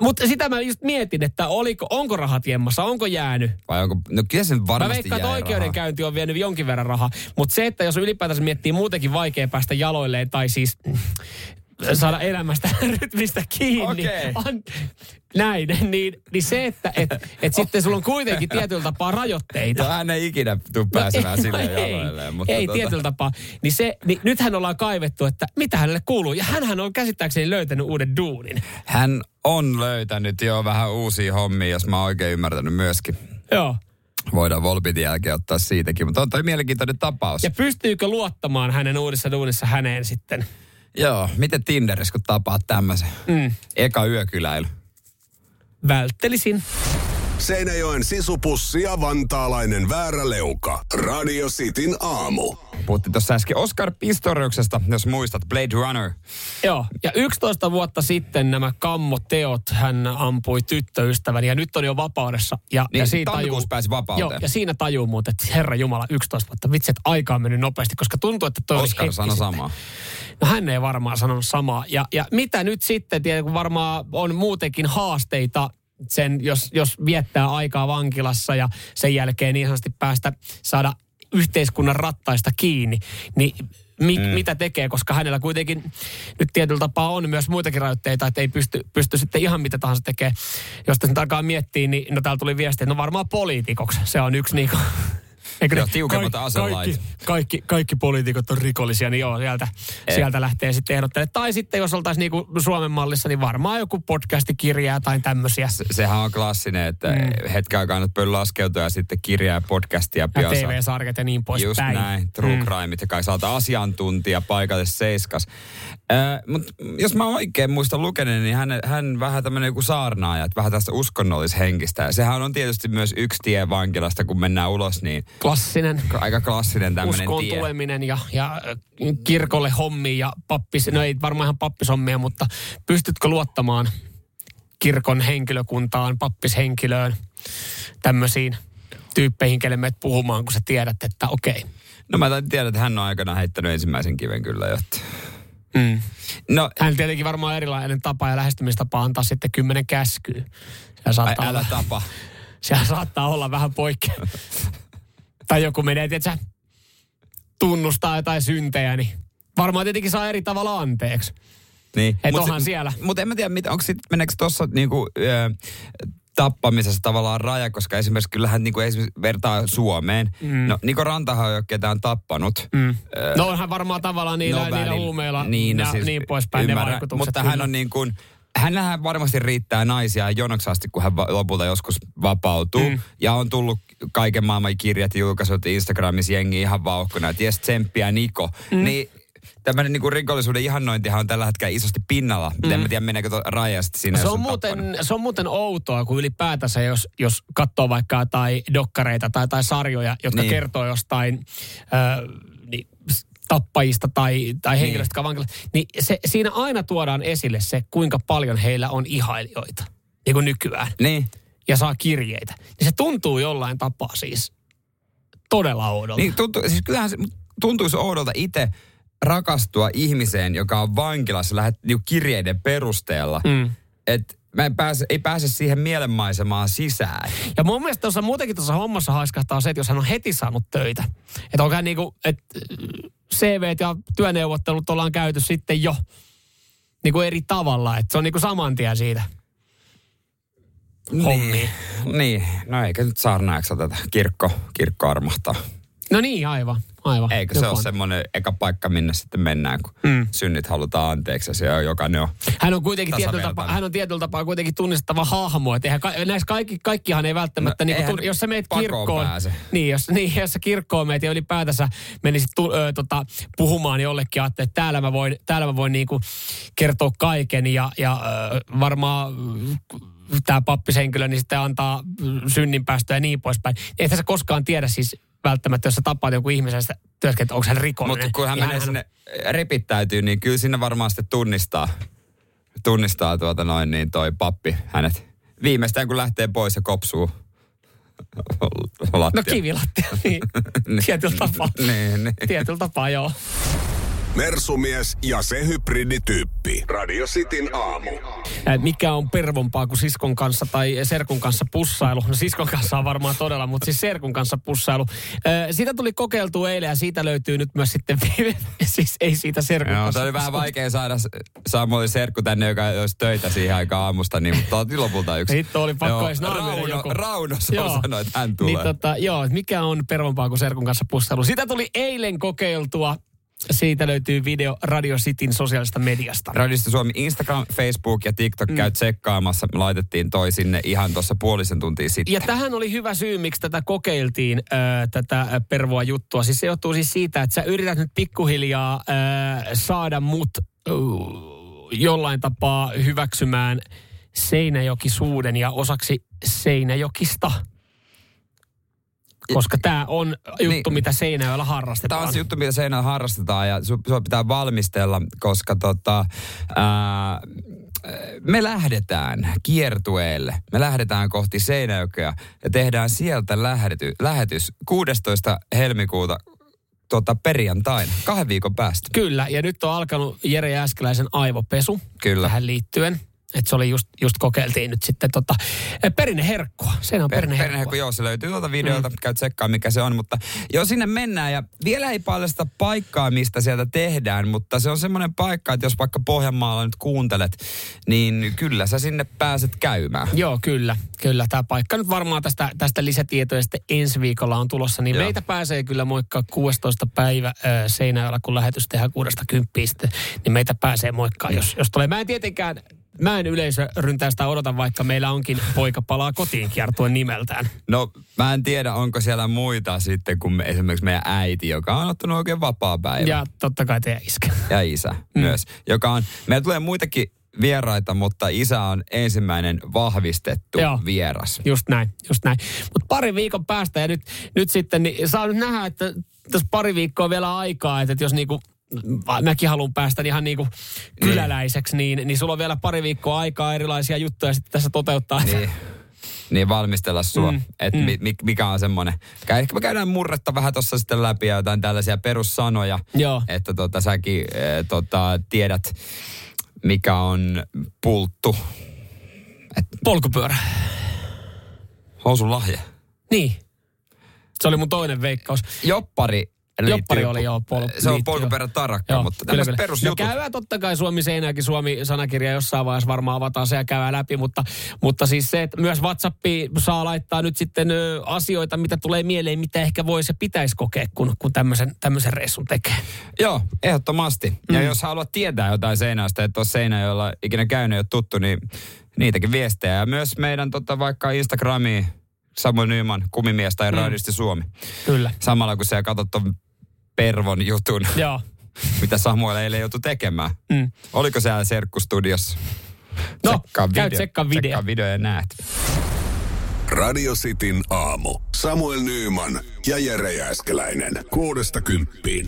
Mutta sitä mä just mietin, että oliko, onko rahat jemmassa, onko jäänyt. Vai onko, no kyllä sen Mä varmasti veikkaan, että oikeudenkäynti on vienyt jonkin verran rahaa. Mutta se, että jos ylipäätänsä miettii muutenkin vaikea päästä jaloilleen tai siis saada elämästä [LAUGHS] rytmistä kiinni. On, näin, niin, niin se, että et, et sitten sulla on kuitenkin tietyllä tapaa rajoitteita. rahaa. No, hän ei ikinä tule pääsemään No, sille ei, jaloilleen. Mutta ei tota, tietyllä tapaa. Niin, se, niin nythän ollaan kaivettu, että mitä hänelle kuuluu. Ja hänhän on käsittääkseni löytänyt uuden duunin. Hän on löytänyt jo vähän uusia hommia, jos mä oon oikein ymmärtänyt myöskin. Joo. Voidaan Volpitin jälkeen ottaa siitäkin, mutta on toi mielenkiintoinen tapaus. Ja pystyykö luottamaan hänen uudessa duunissa häneen sitten? Joo, miten Tinderissä kun tapaat tämmöisen? Mm. Eka yökyläily. Välttelisin. Seinäjoen sisupussi ja vantaalainen vääräleuka. Radio Cityn aamu. Puhuttiin tuossa äsken Oscar Pistoriuksesta, jos muistat, Blade Runner. Joo, ja 11 vuotta sitten nämä kammoteot hän ampui tyttöystävän ja nyt on jo vapaudessa. Ja, Niin, ja siinä tammikuussa pääsi vapauteen. Joo, ja siinä tajuu muuten, että herra Jumala, 11 vuotta, vitsi, että aika on mennyt nopeasti, koska tuntuu, että toi Oscar sanoi sitten. samaa. No hän ei varmaan sanonut samaa. Ja, ja mitä nyt sitten, tiedä, kun varmaan on muutenkin haasteita sen, jos, jos viettää aikaa vankilassa ja sen jälkeen niin sanotusti päästä saada yhteiskunnan rattaista kiinni, niin mi, mm. mitä tekee, koska hänellä kuitenkin nyt tietyllä tapaa on myös muitakin rajoitteita, että ei pysty, pysty sitten ihan mitä tahansa tekemään. Jos tässä takaa miettii, niin no täällä tuli viesti, että no varmaan poliitikoksi. Se on yksi niinku... Eikö Joo, tiukemmat kaik- aselait. Kaikki, kaikki, kaikki poliitikot on rikollisia, niin joo, sieltä, Ei. sieltä lähtee sitten ehdottelemaan. Tai sitten jos oltaisiin niinku Suomen mallissa, niin varmaan joku podcastikirjaa tai tämmöisiä. Se, sehän on klassinen, että mm. hetken aikaa nyt pöly laskeutua ja sitten kirjaa ja podcastia Ja pian TV-sarjat ja niin Just poispäin. näin, true Mm. mm. crime, ja kai saata asiantuntija paikalle seiskas. Äh, Mutta jos mä oikein muistan lukeneen, niin hän, hän vähän tämmöinen joku saarnaaja, että vähän tästä uskonnollishenkistä. Ja sehän on tietysti myös yksi tie vankilasta, kun mennään ulos, niin Klassinen. aika klassinen tämmöinen Uskoon tie. tuleminen ja, ja äh, kirkolle hommi ja pappis, no ei varmaan ihan pappishommia, mutta pystytkö luottamaan kirkon henkilökuntaan, pappishenkilöön, tämmöisiin tyyppeihin, kelle menet puhumaan, kun sä tiedät, että okei. No mä tiedän, että hän on aikana heittänyt ensimmäisen kiven kyllä, jotta... Mm. No, Hän tietenkin varmaan erilainen tapa ja lähestymistapa antaa sitten kymmenen käskyä. Siellä ai, saattaa, älä olla, tapa. siellä saattaa olla vähän poikkea. tai joku menee, tiedätkö, tunnustaa jotain syntejä, niin varmaan tietenkin saa eri tavalla anteeksi. Niin. Et onhan siellä. Mutta en mä tiedä, onko sit, meneekö tuossa niinku, ö, tappamisessa tavallaan raja, koska esimerkiksi kyllähän niinku esimerkiksi vertaa Suomeen. Mm. No Niko Rantahan ei ole ketään tappanut. Mm. Ö, No onhan varmaan tavallaan niillä, niillä huumeilla niin, ja no siis niin poispäin ne ymmärrän. vaikutukset. Mutta kyllä. hän on niin kuin, hänellähän varmasti riittää naisia jonoksi asti, kun hän lopulta joskus vapautuu. Mm. Ja on tullut kaiken maailman kirjat ja julkaisut Instagramissa jengi ihan vauhkuna, että jes tsemppiä Niko. Mm. Niin tämmöinen niinku rikollisuuden ihannointihan on tällä hetkellä isosti pinnalla. Mm. En mä tiedä, meneekö tuo raja sitten siinä, se on, tappanut. muuten, se on muuten outoa, kun ylipäätänsä, jos, jos katsoo vaikka jotain dokkareita tai, tai sarjoja, jotka Niin. niin. kertoo jostain ö, niin, tappajista tai, tai henkilöistä, jotka on vankilassa, niin se, siinä aina tuodaan esille se, kuinka paljon heillä on ihailijoita, niin kuin nykyään, Niin. ja saa kirjeitä. Niin se tuntuu jollain tapaa siis todella oudolta. Niin tuntuu, siis kyllähän se tuntuisi oudolta itse rakastua ihmiseen, joka on vankilassa lähet, niin kirjeiden perusteella. Mm. Että mä en pääse, ei pääse siihen mielenmaisemaan sisään. Ja mun mielestä tuossa muutenkin tuossa hommassa haiskahtaa se, että jos hän on heti saanut töitä. Että onko hän niinku, että CV ja työneuvottelut ollaan käyty sitten jo niinku eri tavalla. Että se on niinku saman tien siitä hommiin. Niin, niin. no eikä nyt saarnaajaksi oteta. Kirkko, kirkko armahtaa. No niin, aivan. Aivan. Eikö se Joku ole on. semmoinen eka paikka, minne sitten mennään, kun Mm. synnit halutaan anteeksi ja se on jokainen on. Hän on kuitenkin tietyllä tapaa, hän on tietyllä tapaa kuitenkin tunnistettava hahmo. Että eihän ka, näissä kaikki, kaikkihan ei välttämättä, No, niin kun, jos sä meet kirkkoon, pääse. niin jos, niin jos sä kirkkoon meet ja ylipäätänsä menisit tu, ö, tota, puhumaan jollekin, ajattelee, että täällä mä voin, täällä mä voin niinku kertoa kaiken ja, ja ö, varmaan tämä pappishenkilö, niin sitten antaa synninpäästöä ja niin poispäin. Eihän sä koskaan tiedä siis välttämättä, jos sä tapaat jonkun ihmisen, että työskentelet, että onko hän rikollinen. Mutta kun hän Niin menee sinne repittäytyy, niin kyllä sinne varmaan sitten tunnistaa, tunnistaa tuota noin niin toi pappi hänet. Viimeistään kun lähtee pois ja kopsuu lattia. No kivilattia, [LAUGHS] niin. Tietyllä tapaa. niin, niin. Tietyllä tapaa, joo. Mersumies ja se hybridityyppi. Radio Cityn aamu. Mikä on pervompaa kuin siskon kanssa tai serkun kanssa pussailu? No siskon kanssa on varmaan todella, mutta siis serkun kanssa pussailu. Sitä tuli kokeiltua eilen ja siitä löytyy nyt myös sitten, [LAUGHS] siis ei siitä serkun Joo, kanssa. se oli vähän vaikea saada S- Samuelin serkku tänne, joka olisi töitä siihen aikaan aamusta, niin mutta otin lopulta yksi. Hitto oli pakko Joo, edes Rauno, joku. Rauno Joo. sanoi, että hän tulee. Niin tota, joo, mikä on pervompaa kuin serkun kanssa pussailu? Sitä tuli eilen kokeiltua. Siitä löytyy video Radio Cityn sosiaalisesta mediasta. Radiosta Suomi Instagram, Facebook ja TikTok mm. käy tsekkaamassa. Me laitettiin toi sinne ihan tuossa puolisen tuntia sitten. Ja tähän oli hyvä syy, miksi tätä kokeiltiin, äh, tätä pervoa juttua. Siis se johtuu siis siitä, että sä yrität nyt pikkuhiljaa äh, saada mut äh, jollain tapaa hyväksymään Seinäjokisuuden ja osaksi Seinäjokista. Koska tämä on juttu, Niin. mitä Seinäjoella Tämä harrastetaan. on se juttu, mitä seinällä harrastetaan ja sua pitää valmistella, koska tota, ää, me lähdetään kiertueelle. Me lähdetään kohti Seinäjokea ja tehdään sieltä lähety, lähetys 16. helmikuuta tota, perjantaina, kahden viikon päästä. Kyllä, ja nyt on alkanut Jere Jääskeläisen aivopesu Kyllä. tähän liittyen. Että se oli just, just kokeiltiin nyt sitten tota, eh, perinneherkkua. Se on Per, perinneherkkua. Perneherkku, joo, se löytyy tuolta videolta, mm. käy tsekkaa mikä se on, mutta joo, sinne mennään ja vielä ei paljasta paikkaa, mistä sieltä tehdään, mutta se on semmoinen paikka, että jos vaikka Pohjanmaalla nyt kuuntelet, niin kyllä sä sinne pääset käymään. Joo, kyllä. Kyllä, tämä paikka nyt varmaan tästä, tästä lisätietoja sitten ensi viikolla on tulossa. Niin Joo. meitä pääsee kyllä moikkaa 16. päivä äh, Seinäjoella, kun lähetys tehdään 60 sitten. Niin meitä pääsee moikkaa, jos, jos tulee. Mä en tietenkään mä en yleisöryntäystä odota, vaikka meillä onkin Poika palaa kotiin kiertuen nimeltään. No mä en tiedä, onko siellä muita sitten kuin me, esimerkiksi meidän äiti, joka on ottanut oikein vapaa päivä. Ja totta kai teidän iskä. Ja isä mm. myös, joka on, meillä tulee muitakin vieraita, mutta isä on ensimmäinen vahvistettu Joo. vieras. Just näin, just näin. Mutta pari viikon päästä ja nyt, nyt sitten, niin saa nyt nähdä, että tässä pari viikkoa vielä aikaa, että, että jos niinku mäkin haluan päästä ihan niinku kyläläiseksi, niin, niin sulla on vielä pari viikkoa aikaa erilaisia juttuja sitten tässä toteuttaa. Niin. Niin valmistella sua, Mm, että mm. mm. mikä on semmoinen. Ehkä me käydään murretta vähän tuossa sitten läpi ja jotain tällaisia perussanoja. Joo. Että tota, säkin e, tota, tiedät, mikä on pulttu. Polkupyörä. Housun lahja. Niin. Se oli mun toinen veikkaus. Joppari Joppari oli joo. Pol- Se on liittyy, polkuperän tarakka, Joo, mutta kyllä, tämmöiset kyllä. perusjutut. No käydään totta kai Suomi Seinäjäkin Suomi-sanakirja jossain vaiheessa varmaan avataan se ja käydään läpi, mutta, mutta siis se, että myös WhatsAppiin saa laittaa nyt sitten ö, asioita, mitä tulee mieleen, mitä ehkä voisi ja pitäisi kokea, kun, kun tämmöisen, tämmöisen reissun tekee. Joo, ehdottomasti. Ja Mm. jos haluat tietää jotain Seinäjoesta, että ole Seinäjoella ikinä käynyt ja tuttu, niin niitäkin viestejä. Ja myös meidän tota, vaikka Instagramiin, Samuel Nyman, kumimies tai Mm. Radisti Suomi. Kyllä. Samalla kun sä katsot ton Pervon jutun, Joo. mitä Samuel eilen joutui tekemään. Mm. Oliko siellä Serkkustudiossa? No, Tsekkaa käy video. tsekkaa video. Tsekkaa video ja näet. Radio Cityn aamu. Samuel Nyyman ja Jere Jääskeläinen. Kuudesta kymppiin.